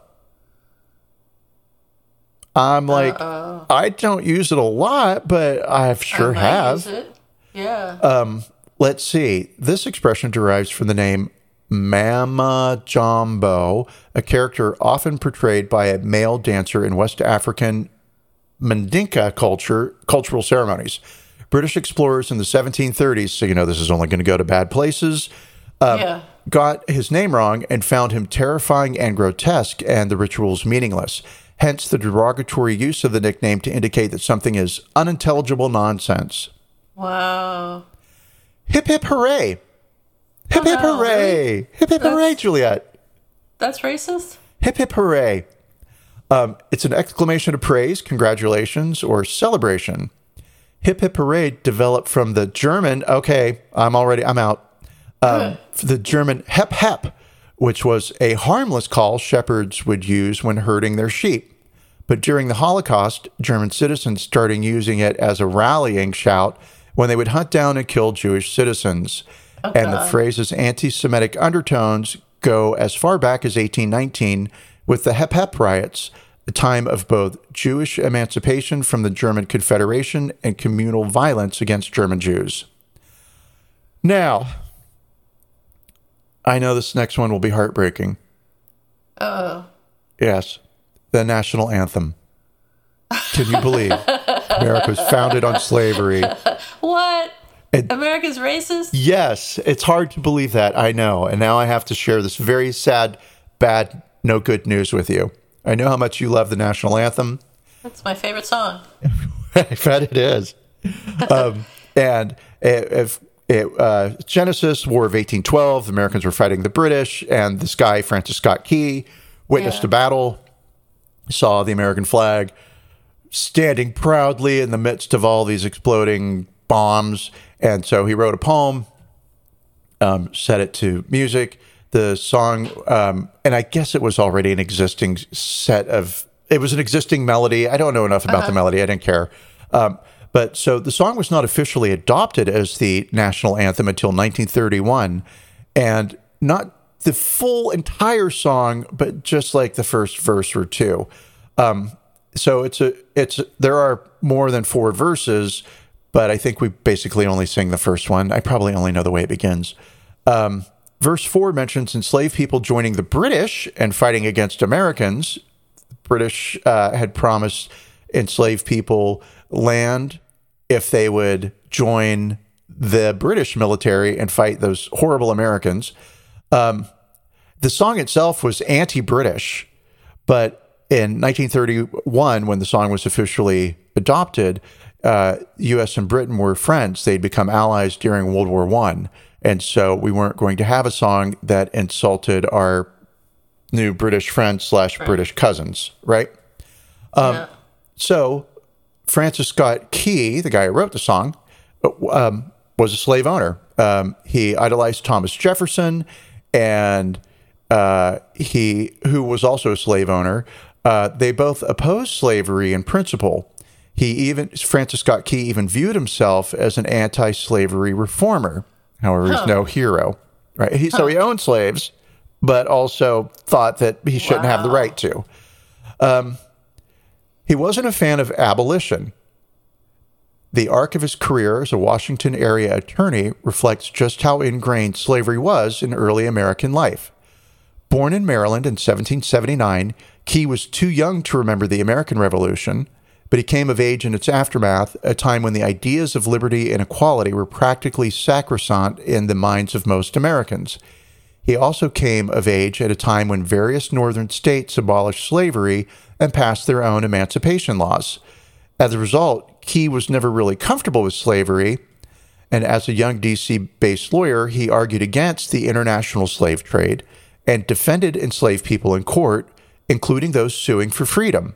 I'm like, I don't use it a lot, but I sure I have. Yeah. Uh, Let's see. This expression derives from the name Mama Jumbo, a character often portrayed by a male dancer in West African Mandinka culture, cultural ceremonies. British explorers in the 1730s, so you know this is only going to go to bad places, uh, yeah. got his name wrong and found him terrifying and grotesque and the rituals meaningless. Hence the derogatory use of the nickname to indicate that something is unintelligible nonsense. Wow. Hip hip hooray! Hip hip hooray! Hip hip hooray, Juliet! That's racist? Hip hip hooray! Um, it's an exclamation of praise, congratulations, or celebration. Hip hip hooray developed from the German. Okay, I'm already I'm out. Um, the German hep hep, which was a harmless call shepherds would use when herding their sheep. But during the Holocaust, German citizens started using it as a rallying shout when they would hunt down and kill Jewish citizens. Oh, and the phrase's anti Semitic undertones go as far back as 1819 with the Hep Hep riots, a time of both Jewish emancipation from the German Confederation and communal violence against German Jews. Now, I know this next one will be heartbreaking. Oh. Yes, the national anthem. Can you believe America was founded on slavery? What? America's racist? Yes, it's hard to believe that. I know. And now I have to share this very sad, bad, no good news with you. I know how much you love the national anthem. That's my favorite song. I bet it is. Um, and if it, uh, Genesis, War of 1812. The Americans were fighting the British, and this guy, Francis Scott Key, witnessed Yeah. a battle, saw the American flag standing proudly in the midst of all these exploding bombs. And so he wrote a poem, um, set it to music. The song, um, and I guess it was already an existing set of, it was an existing melody. I don't know enough about the melody. I didn't care. Um, but so the song was not officially adopted as the national anthem until 1931. And not the full entire song, but just like the first verse or two. Um, so it's a it's there are more than four verses, but I think we basically only sing the first one. I probably only know the way it begins. Um, verse four mentions enslaved people joining the British and fighting against Americans. The British uh, had promised enslaved people land if they would join the British military and fight those horrible Americans. Um, the song itself was anti-British, but in 1931, when the song was officially adopted, uh, U.S. and Britain were friends. They'd become allies during World War One, and so we weren't going to have a song that insulted our new British friends slash British cousins, right? yeah. So Francis Scott Key, the guy who wrote the song, um, was a slave owner. Um, he idolized Thomas Jefferson, and uh, he, who was also a slave owner, uh, they both opposed slavery in principle. He even Francis Scott Key even viewed himself as an anti-slavery reformer. However, he's no hero, right? He, So he owned slaves, but also thought that he shouldn't have the right to. Um, He wasn't a fan of abolition. The arc of his career as a Washington area attorney reflects just how ingrained slavery was in early American life. Born in Maryland in 1779, Key was too young to remember the American Revolution, but he came of age in its aftermath, a time when the ideas of liberty and equality were practically sacrosanct in the minds of most Americans. He also came of age at a time when various northern states abolished slavery and passed their own emancipation laws. As a result, Key was never really comfortable with slavery, and as a young DC based lawyer, he argued against the international slave trade and defended enslaved people in court, including those suing for freedom.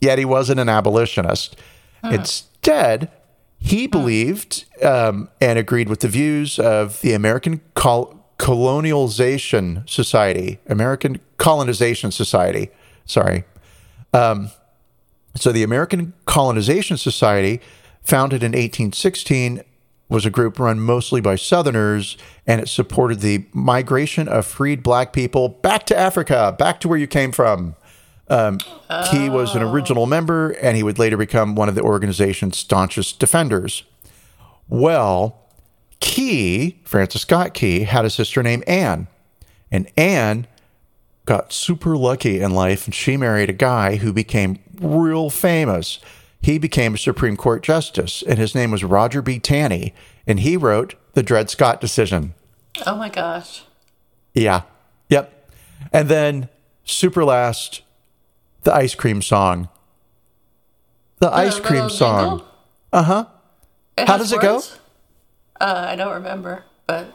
Yet he wasn't an abolitionist. Instead, he believed um, and agreed with the views of the American Col- Colonialization Society, American Colonization Society. Sorry. Um, so the American Colonization Society, founded in 1816, was a group run mostly by Southerners, and it supported the migration of freed black people back to Africa, back to where you came from. Um, Key was an original member, and he would later become one of the organization's staunchest defenders. Well, Key, Francis Scott Key, had a sister named Anne, and Anne got super lucky in life, and she married a guy who became real famous. He became a Supreme Court justice, and his name was Roger B. Taney, and he wrote the Dred Scott decision. Oh my gosh. Yeah. Yep. And then super last, the ice cream song. The ice cream song. Uh huh. How does it go? Uh, I don't remember, but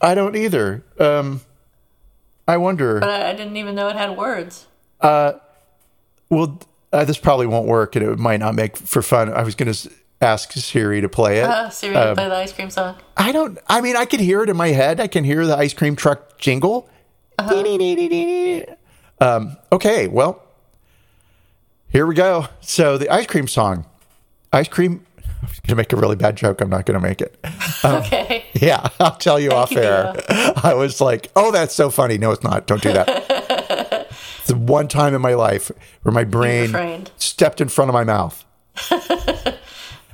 I don't either. Um, I wonder. but I, I didn't even know it had words. Uh, Well, uh, this probably won't work, and it might not make for fun. I was going to ask Siri to play it. Uh, Siri, Um, play the ice cream song. I don't. I mean, I could hear it in my head. I can hear the ice cream truck jingle. Um, okay, well, here we go. So the ice cream song, ice cream. I'm gonna make a really bad joke. I'm not gonna make it. Um, okay. Yeah, I'll tell you off you, air. I was like, "Oh, that's so funny." No, it's not. Don't do that. the one time in my life where my brain stepped in front of my mouth.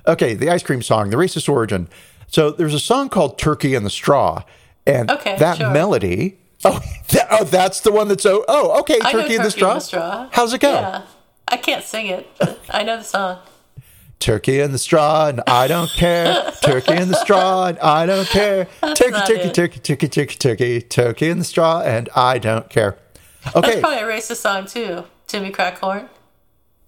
okay, the ice cream song, the racist origin. So there's a song called "Turkey in the Straw," and Okay, that sure. melody. Oh, that, oh, that's the one that's so. Oh, okay, know "Turkey in the Straw." Straw. How's it go? Yeah. I can't sing it, I know the song. Turkey in the straw, and I don't care. Turkey in the straw, and I don't care. Turkey, turkey, turkey, turkey, turkey, turkey, turkey in the straw, and I don't care. Okay. That's probably a racist song too. Jimmy Crack Corn.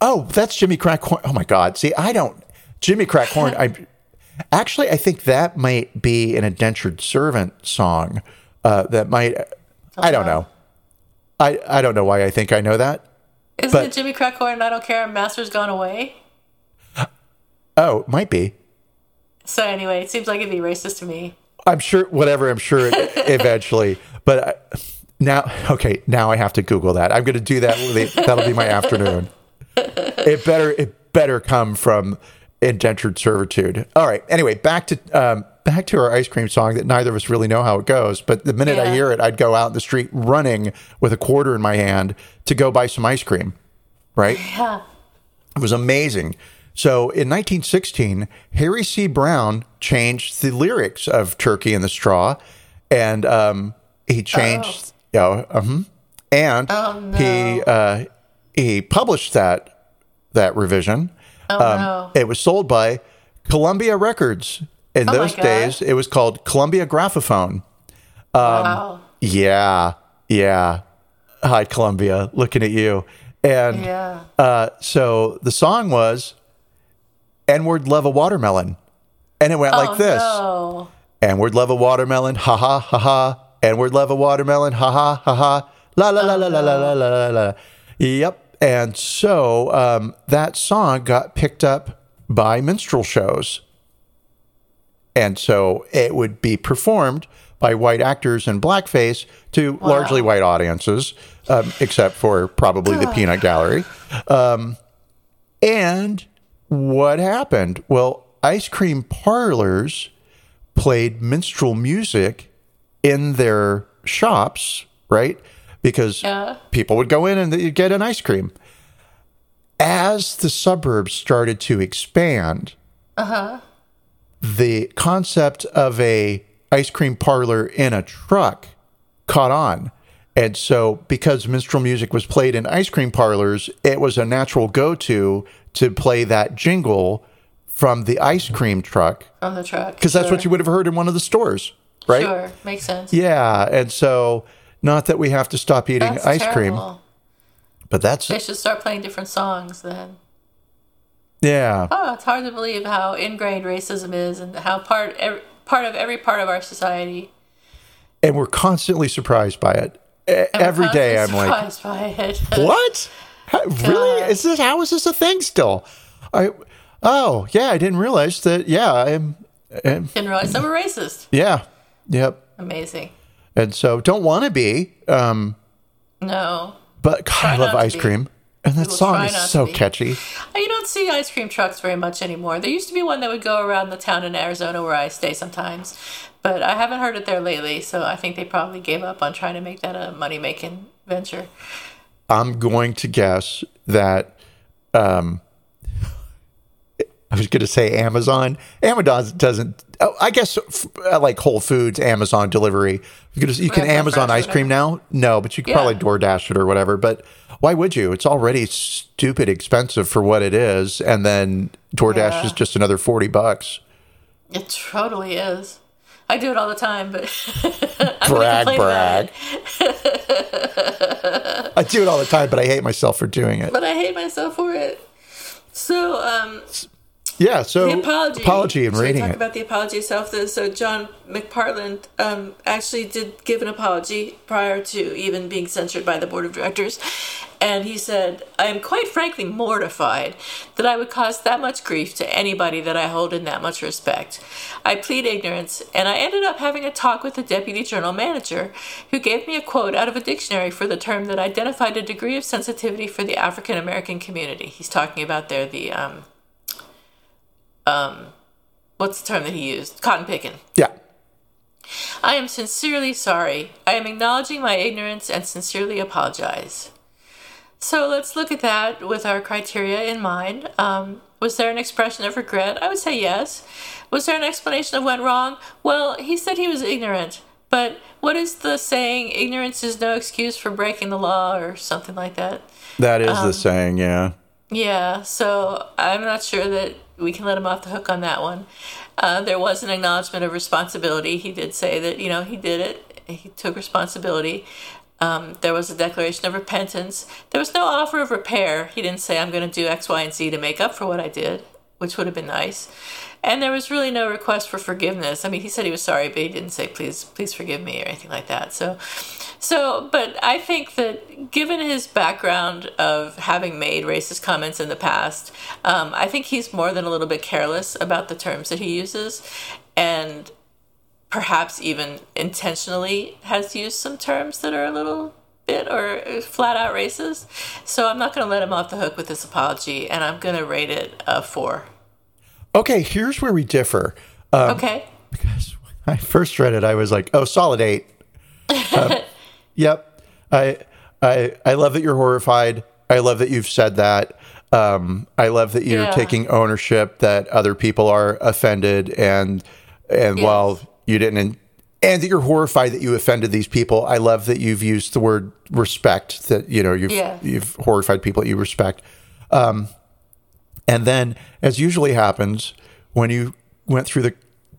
Oh, that's Jimmy Crack Corn. Oh my God. See, I don't. Jimmy Crack Corn. I. Actually, I think that might be an indentured servant song. Uh, that might. I don't know. I I don't know why I think I know that. Isn't But- it Jimmy and I Don't Care, Master's Gone Away? Oh, might be. So anyway, it seems like it'd be racist to me. I'm sure. Whatever. I'm sure. Eventually, but I, now, okay. Now I have to Google that. I'm going to do that. That'll be my afternoon. It better. It better come from indentured servitude. All right. Anyway, back to um, back to our ice cream song that neither of us really know how it goes. But the minute I hear it, I'd go out in the street running with a quarter in my hand to go buy some ice cream. Right. Yeah. It was amazing. So in 1916, Harry C. Browne changed the lyrics of Turkey in the Straw, and um, he changed, you know, mhm. and Oh, no. he uh, he published that that revision. Oh Um, no. It was sold by Columbia Records. In oh those days, it was called Columbia Graphophone. Um, wow. Yeah. Yeah. Hi, Columbia. Looking at you. And yeah. uh, so the song was N word love a watermelon. And it went oh, like this no. N word love a watermelon. Ha ha ha ha. N word love a watermelon. Ha ha ha ha. La la la oh, la la la la la la. Yep. And so um, that song got picked up by minstrel shows and so it would be performed by white actors in blackface to largely white audiences, um, except for probably the peanut gallery. Um, and what happened? Well, ice cream parlors played minstrel music in their shops, right? Because Yeah. people would go in and they'd get an ice cream. As the suburbs started to expand, the concept of a ice cream parlor in a truck caught on. And so because minstrel music was played in ice cream parlors, it was a natural go-to to play that jingle from the ice cream truck On the truck. because that's what you would have heard in one of the stores, right? Sure. Makes sense. Yeah, and so not that we have to stop eating That's ice cream, but that's They should start playing different songs then. Yeah. Oh, it's hard to believe how ingrained racism is and how part every, part of every part of our society. And we're constantly surprised by it. And Every day I'm like, surprised by it. What? How, really? Is this how is this a thing still? I oh yeah, I didn't realize that. Yeah, I'm. I'm Didn't realize I'm a racist. yeah, yep. Amazing. And so don't want to be. Um, No. but God, I love ice cream, and that song is so catchy. You don't see ice cream trucks very much anymore. There used to be one that would go around the town in Arizona where I stay sometimes, but I haven't heard it there lately. So I think they probably gave up on trying to make that a money making venture. I'm going to guess that. Um, I was going to say Amazon. Amazon doesn't. Oh, I guess uh, like Whole Foods, Amazon delivery. Because you can Amazon ice cream now. No, but you could probably Yeah. DoorDash it or whatever. But why would you? It's already stupid expensive for what it is, and then DoorDash Yeah. is just another forty bucks. It totally is. I do it all the time, but Brag, brag. I do it all the time, but I hate myself for doing it. But I hate myself for it. So, um, Yeah. So the apology. apology and Should rating talk it. about the apology itself. So John McPartland um, actually did give an apology prior to even being censured by the board of directors, and he said, "I am quite frankly mortified that I would cause that much grief to anybody that I hold in that much respect. I plead ignorance, and I ended up having a talk with the deputy general manager, who gave me a quote out of a dictionary for the term that identified a degree of sensitivity for the African American community. He's talking about there the um, what's the term that he used? Cotton picking. Yeah. I am sincerely sorry. I am acknowledging my ignorance and sincerely apologize. So let's look at that with our criteria in mind. Um, was there an expression of regret? I would say yes. Was there an explanation of what went wrong? Well, he said he was ignorant. But what is the saying? Ignorance is no excuse for breaking the law, or something like that. That is Um, the saying. Yeah. Yeah, so I'm not sure that we can let him off the hook on that one. Uh, there was an acknowledgement of responsibility. He did say that, you know, he did it, he took responsibility. Um, there was a declaration of repentance. There was no offer of repair. He didn't say, I'm going to do X, Y, and Z to make up for what I did, which would have been nice. And there was really no request for forgiveness. I mean, he said he was sorry, but he didn't say please, please forgive me or anything like that. So, so, but I think that given his background of having made racist comments in the past, um, I think he's more than a little bit careless about the terms that he uses, and perhaps even intentionally has used some terms that are a little bit or flat out racist. So I'm not going to let him off the hook with this apology, and I'm going to rate it a four. Okay, here's where we differ. Um, okay. Because when I first read it, I was like, "Oh, solid eight. um, yep. I I I love that you're horrified. I love that you've said that. Um, I love that you're yeah. taking ownership that other people are offended, and and yes. while you didn't and that you're horrified that you offended these people. I love that you've used the word respect. That you know you've yeah. you've horrified people that you respect. Um, and then, as usually happens, when you went through the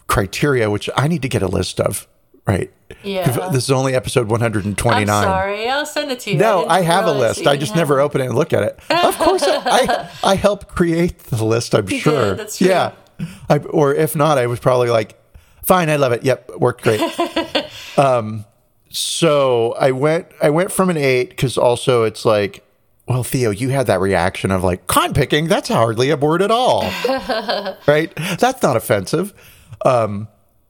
criteria, which I need to get a list of, right? Yeah. This is only episode 129. I'm sorry, I'll send it to you. No, I, I have a list. I just never open it and look at it. Of course, I, I, I helped create the list. I'm you sure. Did, that's true. Yeah. I, or if not, I was probably like, fine, I love it. Yep, worked great. um, so I went, I went from an eight because also it's like, well, Theo, you had that reaction of like con picking. That's hardly a word at all, right? That's not offensive. Um,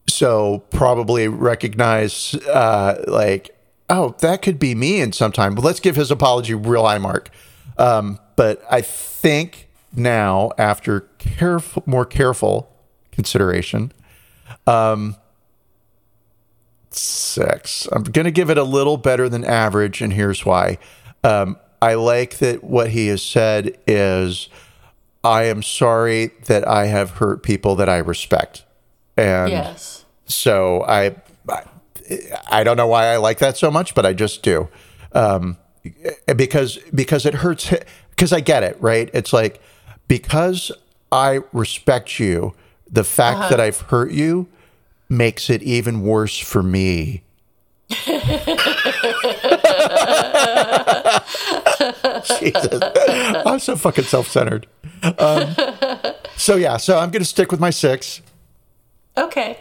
so probably recognize uh, like, oh, that could be me in some time. But let's give his apology real high mark. Um, but I think now, after careful, more careful consideration, um, six. I'm going to give it a little better than average, and here's why. Um, I like that what he has said is, I am sorry that I have hurt people that I respect. And yes. so I, I, I don't know why I like that so much, but I just do. Um, because because it hurts because I get it, right? It's like because I respect you, the fact uh-huh. that I've hurt you makes it even worse for me. Jesus. I'm so fucking self centered. Um, so, yeah, so I'm going to stick with my six. Okay.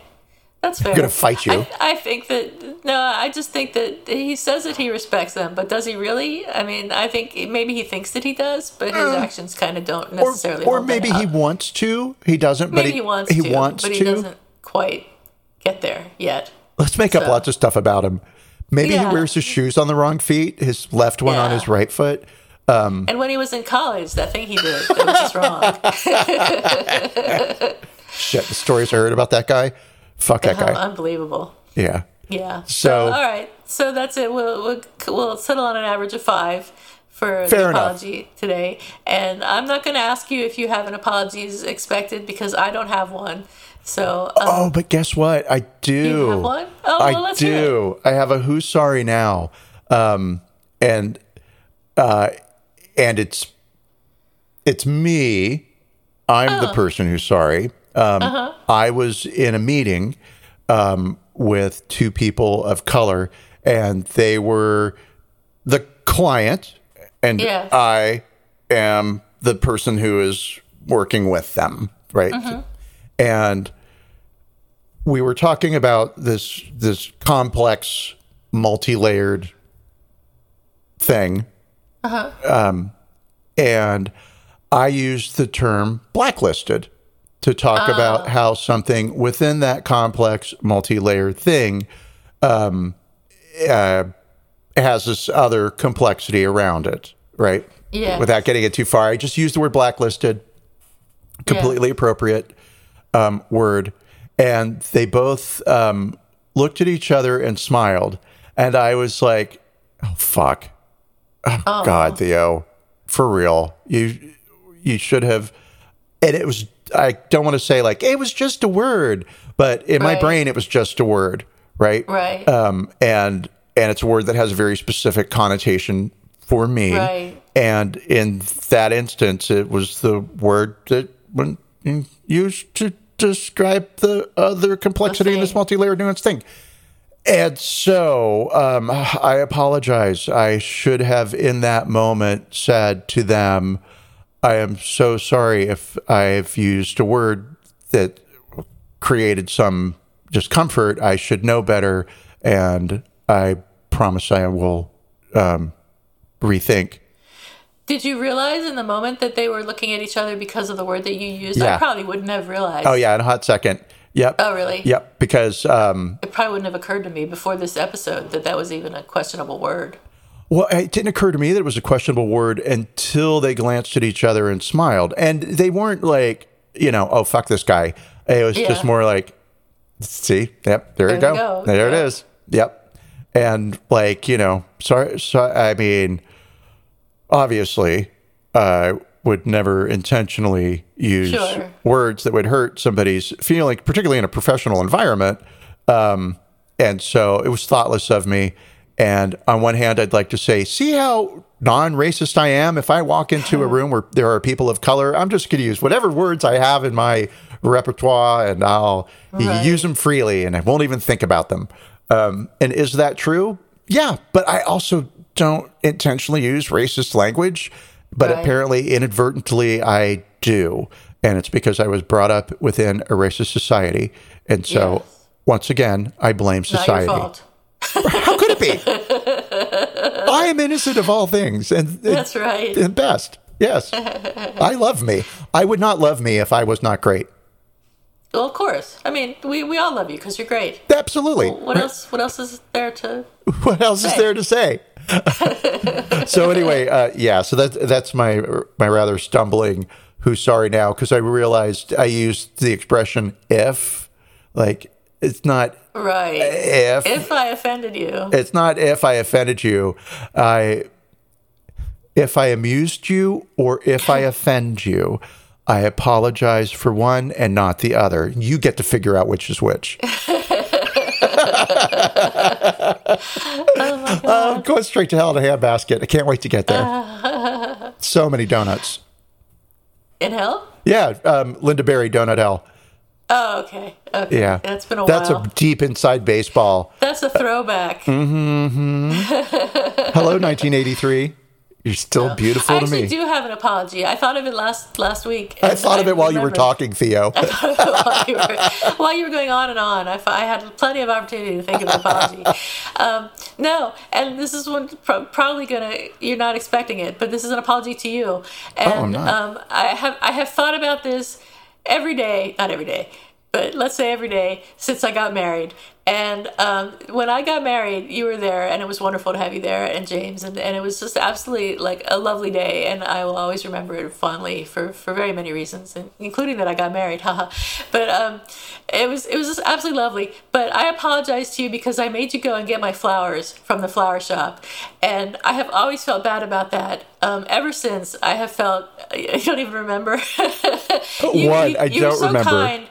That's fair. I'm going to fight you. I, I, think that, no, I just think that he says that he respects them, but does he really? I mean, I think maybe he thinks that he does, but his uh, actions kind of don't necessarily. Or, or maybe he wants to. He doesn't, maybe but he, he wants he to. Wants but he to. doesn't quite get there yet. Let's make so. up lots of stuff about him. Maybe yeah. he wears his shoes on the wrong feet, his left one yeah. on his right foot. Um, and when he was in college, that thing he did that was just wrong. Shit, the stories I heard about that guy. Fuck that guy. Unbelievable. Yeah. Yeah. So, so, all right. So that's it. We'll, we'll we'll settle on an average of five for the apology enough. today. And I'm not going to ask you if you have an apologies expected because I don't have one. So. Um, oh, but guess what? I do. You have one? Oh, I well, do. I have a who's sorry now, um, and uh, and it's it's me. I'm uh-huh. the person who's sorry. Um, uh-huh. I was in a meeting um, with two people of color, and they were the client, and yes. I am the person who is working with them, right? Uh-huh. And we were talking about this this complex, multi-layered thing, uh-huh. um, and I used the term blacklisted to talk about oh. how something within that complex, multi-layered thing um, uh, has this other complexity around it, right? Yeah. Without getting it too far, I just used the word blacklisted, completely yeah. appropriate um, word and they both um, looked at each other and smiled. And I was like, "Oh fuck, oh, oh. God, Theo, for real, you you should have." And it was I don't want to say like it was just a word, but in right. my brain it was just a word, right? Right. Um, and and it's a word that has a very specific connotation for me. Right. And in that instance, it was the word that when used to describe the other complexity in this multi-layered nuance thing. And so um, I apologize. I should have, in that moment, said to them, I am so sorry if I've used a word that created some discomfort. I should know better, and I promise I will um, rethink. Did you realize in the moment that they were looking at each other because of the word that you used? Yeah. I probably wouldn't have realized. Oh yeah, in a hot second. Yep. Oh, really? Yep. Because um, It probably wouldn't have occurred to me before this episode that that was even a questionable word. Well, it didn't occur to me that it was a questionable word until they glanced at each other and smiled. And they weren't like, you know, oh, fuck this guy. It was Yeah. just more like, see, yep, there, you you go. go. There it Yeah. is. Yep. And like, you know, sorry, so, I mean, obviously, I would never intentionally use Sure. words that would hurt somebody's feeling, particularly in a professional environment. Um, and so it was thoughtless of me. And on one hand, I'd like to say, see how non racist I am? If I walk into a room where there are people of color, I'm just going to use whatever words I have in my repertoire and I'll Right. use them freely and I won't even think about them. Um, and is that true? Yeah. But I also don't intentionally use racist language, but Right. apparently inadvertently I do. And it's because I was brought up within a racist society. And so, Yes. once again, I blame society. How could it be? I am innocent of all things and, That's right. and best. Yes. I love me. I would not love me if I was not great. Well, of course. I mean, we, we all love you because you're great. Absolutely. What else? What else is there to? What else is there to say? so anyway, uh, yeah. So that that's my my rather stumbling. Who's sorry now? Because I realized I used the expression "if," like it's not Right. if. If I offended you, It's not if I offended you. I if I amused you or if I offend you. I apologize for one and not the other. You get to figure out which is which. Uh, I'm going straight to hell in a handbasket. I can't wait to get there. so many donuts. in hell. Yeah, um, Linda Berry, Donut Hell. Oh, okay. Okay. Yeah, That's been a That's while. a deep inside baseball. That's a throwback. Mm-hmm. Hello, 1983. You're still beautiful I to actually me. do have an apology. I thought of it last last week. I thought of it while you were talking, Theo. while, you were, while you were going on and on. I had plenty of opportunity to think of an apology. Um, no, and this is one probably gonna. You're not expecting it, but this is an apology to you. And I'm not. Um, I have I have thought about this every day, not every day, but let's say every day since I got married. And um, when I got married, you were there, and it was wonderful to have you there, and James, and, and it was just absolutely like a lovely day, and I will always remember it fondly for, for very many reasons, including that I got married, haha. But um, it was it was just absolutely lovely. But I apologize to you because I made you go and get my flowers from the flower shop, and I have always felt bad about that. Um, ever since I have felt, I don't even remember. You- What? you- I you don't so remember. kind.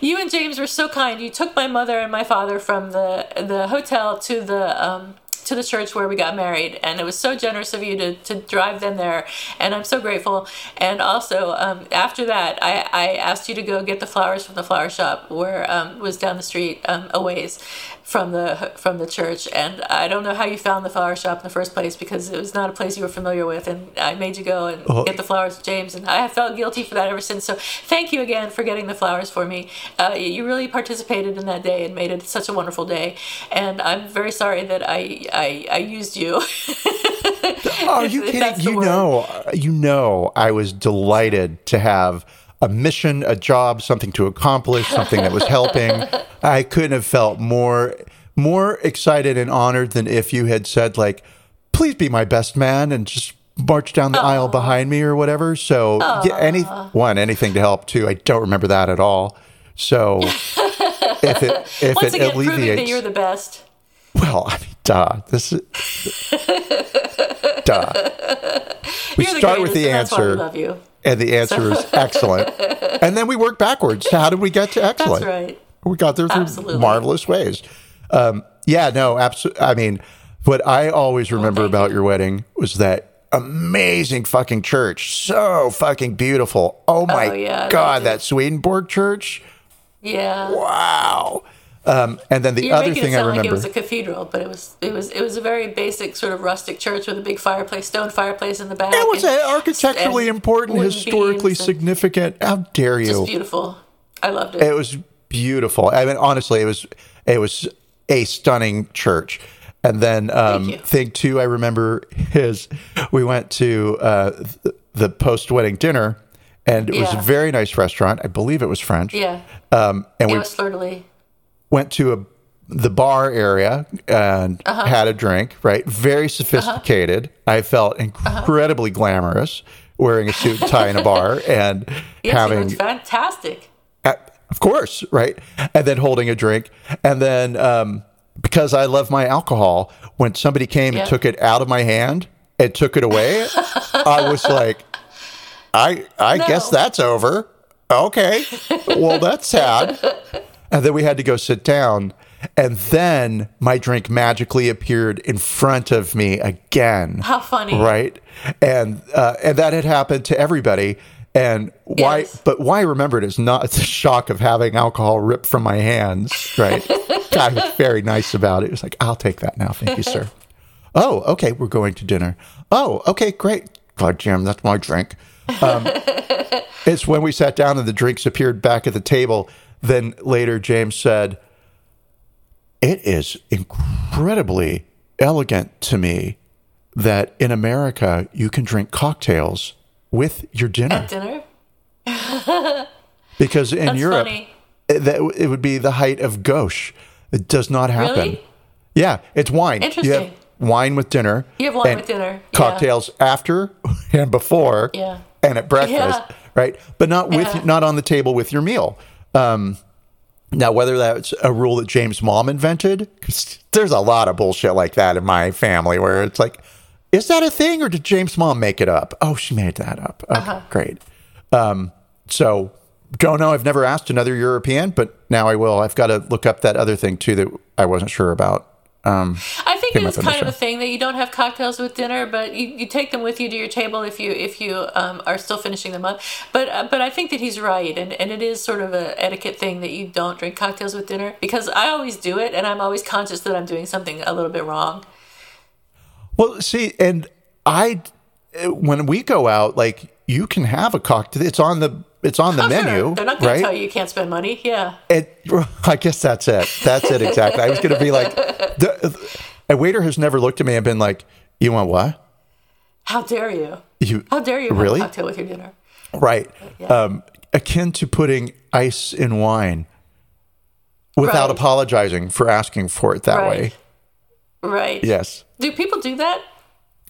You and James were so kind. You took my mother and my father from the the hotel to the um, to the church where we got married, and it was so generous of you to, to drive them there, and I'm so grateful. And also, um, after that, I, I asked you to go get the flowers from the flower shop, where um, was down the street um, a ways from the from the church. And I don't know how you found the flower shop in the first place because it was not a place you were familiar with, and I made you go and Oh. get the flowers, James, and I have felt guilty for that ever since. So thank you again for getting the flowers for me. Uh, you really participated in that day and made it such a wonderful day. And I'm very sorry that I I, I used you. Are you kidding? You know, you know, I was delighted to have a mission, a job, something to accomplish, something that was helping. I couldn't have felt more more excited and honored than if you had said like, "Please be my best man," and just march down the aisle behind me or whatever. So, yeah, any one, anything to help too. I don't remember that at all. So, if it if Once it again, proving that you're the best. well, I mean, duh. This is duh. We You're the start with the why we answer, love you. And the answer is excellent. And then we work backwards. How did we get to excellent? That's right. We got there through Absolutely. marvelous ways. Um, yeah, no, absolutely. I mean, what I always remember thank about your wedding was that amazing fucking church. So fucking beautiful. Oh my yeah, God, that Swedenborg church. Yeah. Wow. Um, and then the You're other thing it I sound like it was a cathedral, but it was it was it was a very basic sort of rustic church with a big fireplace, stone fireplace in the back. It was and- architecturally and important, historically significant. How dare you? Just beautiful. I loved it. It was beautiful. I mean, honestly, it was it was a stunning church. And then um, thing two, I remember is we went to uh, the post wedding dinner, and it was a very nice restaurant. I believe it was French. yeah. Um, and It we was flirtily. Went to a the bar area and Uh-huh. had a drink. Right, very sophisticated. I felt incredibly glamorous wearing a suit and tie in a bar and Yes, having was fantastic. Uh, Of course, right? And then holding a drink. And then um, because I love my alcohol, when somebody came Yeah. and took it out of my hand and took it away, I was like, I I guess that's over. Okay. Well, that's sad. And then we had to go sit down. And then my drink magically appeared in front of me again. How funny. right? And uh, and that had happened to everybody. And why Yes. but why I remember it is not the shock of having alcohol ripped from my hands right? God was very nice about it. It was like i'll take that now. Thank you sir. Oh okay we're going to dinner. Oh okay great. God jim that's my drink. Um, it's when we sat down and the drinks appeared back at the table then later james said it is incredibly elegant to me that in America you can drink cocktails with your dinner At dinner? because in That's Europe funny. it, that, it would be the height of gauche. It does not happen. Really? Yeah, it's wine. You have Interesting. wine with dinner. You have wine with dinner, yeah. Cocktails after and before. Yeah. And at breakfast, Yeah. right? But not with not on the table with your meal. Um, now, whether that's a rule that James' mom invented, 'cause there's a lot of bullshit like that in my family where it's like, is that a thing or did James' mom make it up? Oh, she made that up. Okay, Uh-huh. great. Um, so don't know. I've never asked another European, but now I will. I've got to look up that other thing too that I wasn't sure about. Um, I think Came it up is on the kind of a thing that you don't have cocktails with dinner, but you, you take them with you to your table if you if you um, are still finishing them up. But uh, but I think that he's right, and, and it is sort of a etiquette thing that you don't drink cocktails with dinner because I always do it, and I'm always conscious that I'm doing something a little bit wrong. well, see, and I, when we go out, like you can have a cocktail. It's on the it's on the Oh, sure. menu, They're not going right? to tell you you can't spend money. Yeah. It, I guess that's it. That's it exactly. I was going to be like, the, a waiter has never looked at me and been like, "You want what?" How dare you? You How dare you Really? have a cocktail with your dinner? right? Yeah. Um, akin to putting ice in wine without Right. apologizing for asking for it that way. Right. Right. Yes. Do people do that?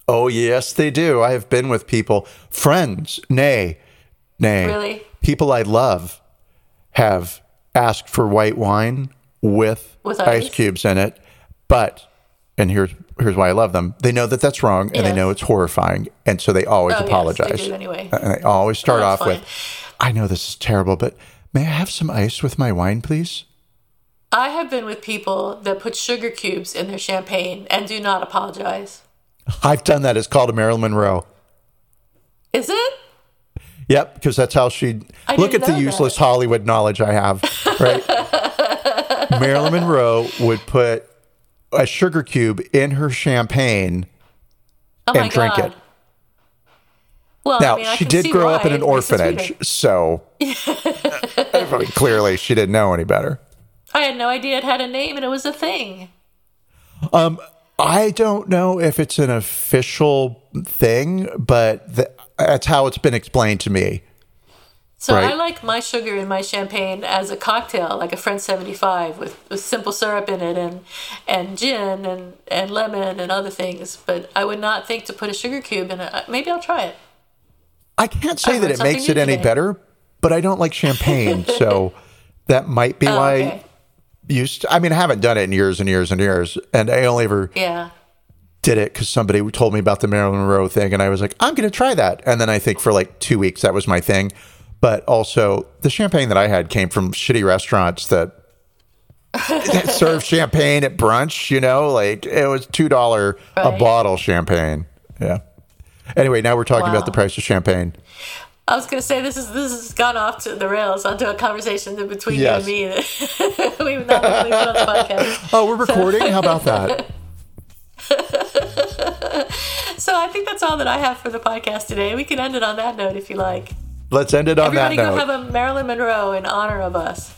Oh yes, they do. I have been with people, friends, nay, nay, Really? people I love have asked for white wine with, With ice ice? cubes in it, but and here's here's why I love them. They know that that's wrong, and they know it's horrifying, and so they always Oh, yes, they apologize. anyway. And they always start Oh, off that's with, "I know this is terrible, but may I have some ice with my wine, please?" I have been with people that put sugar cubes in their champagne and do not apologize. I've done that. It's called a Marilyn Monroe. Is it? Yep, because that's how she I look at the that. useless Hollywood knowledge I have. Right, Marilyn Monroe would put a sugar cube in her champagne Oh and drink god. it. Well, Now I mean, she did grow up in an It makes it orphanage, so I mean, clearly she didn't know any better. I had no idea it had a name and it was a thing. Um, I don't know if it's an official thing, but th- that's how it's been explained to me. So Right. I like my sugar in my champagne as a cocktail, like a French 75 with, with simple syrup in it and and gin and, and lemon and other things. But I would not think to put a sugar cube in it. Maybe I'll try it. I can't say I that it makes it any today. better, but I don't like champagne, so that might be Oh, why okay. used I mean I haven't done it in years and years and years and I only ever Yeah. Did it because somebody told me about the Marilyn Monroe thing and I was like I'm gonna try that. And then I think for like two weeks that was my thing. But also the champagne that I had came from shitty restaurants that, that serve champagne at brunch you know? Like it was two dollar a bottle champagne. Yeah. Anyway now we're talking Wow. about the price of champagne. I was going to say this is this has gone off to the rails onto a conversation between Yes. you and me we would not put on the podcast. oh we're recording? How about that So I think that's all that I have for the podcast today. We can end it on that note if you like. let's end it on Everybody that note. Everybody go have a Marilyn Monroe in honor of us.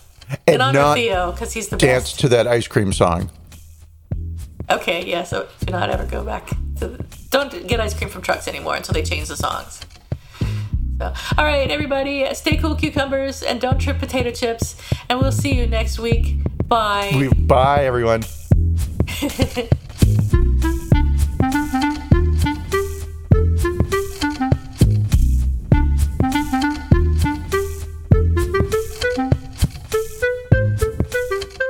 and in honor of Theo, because he's the dance best. to that ice cream song. Okay, yeah, so do not ever go back to the, don't get ice cream from trucks anymore until they change the songs. So, all right, everybody, stay cool cucumbers and don't trip potato chips. And we'll see you next week. Bye. Bye, everyone.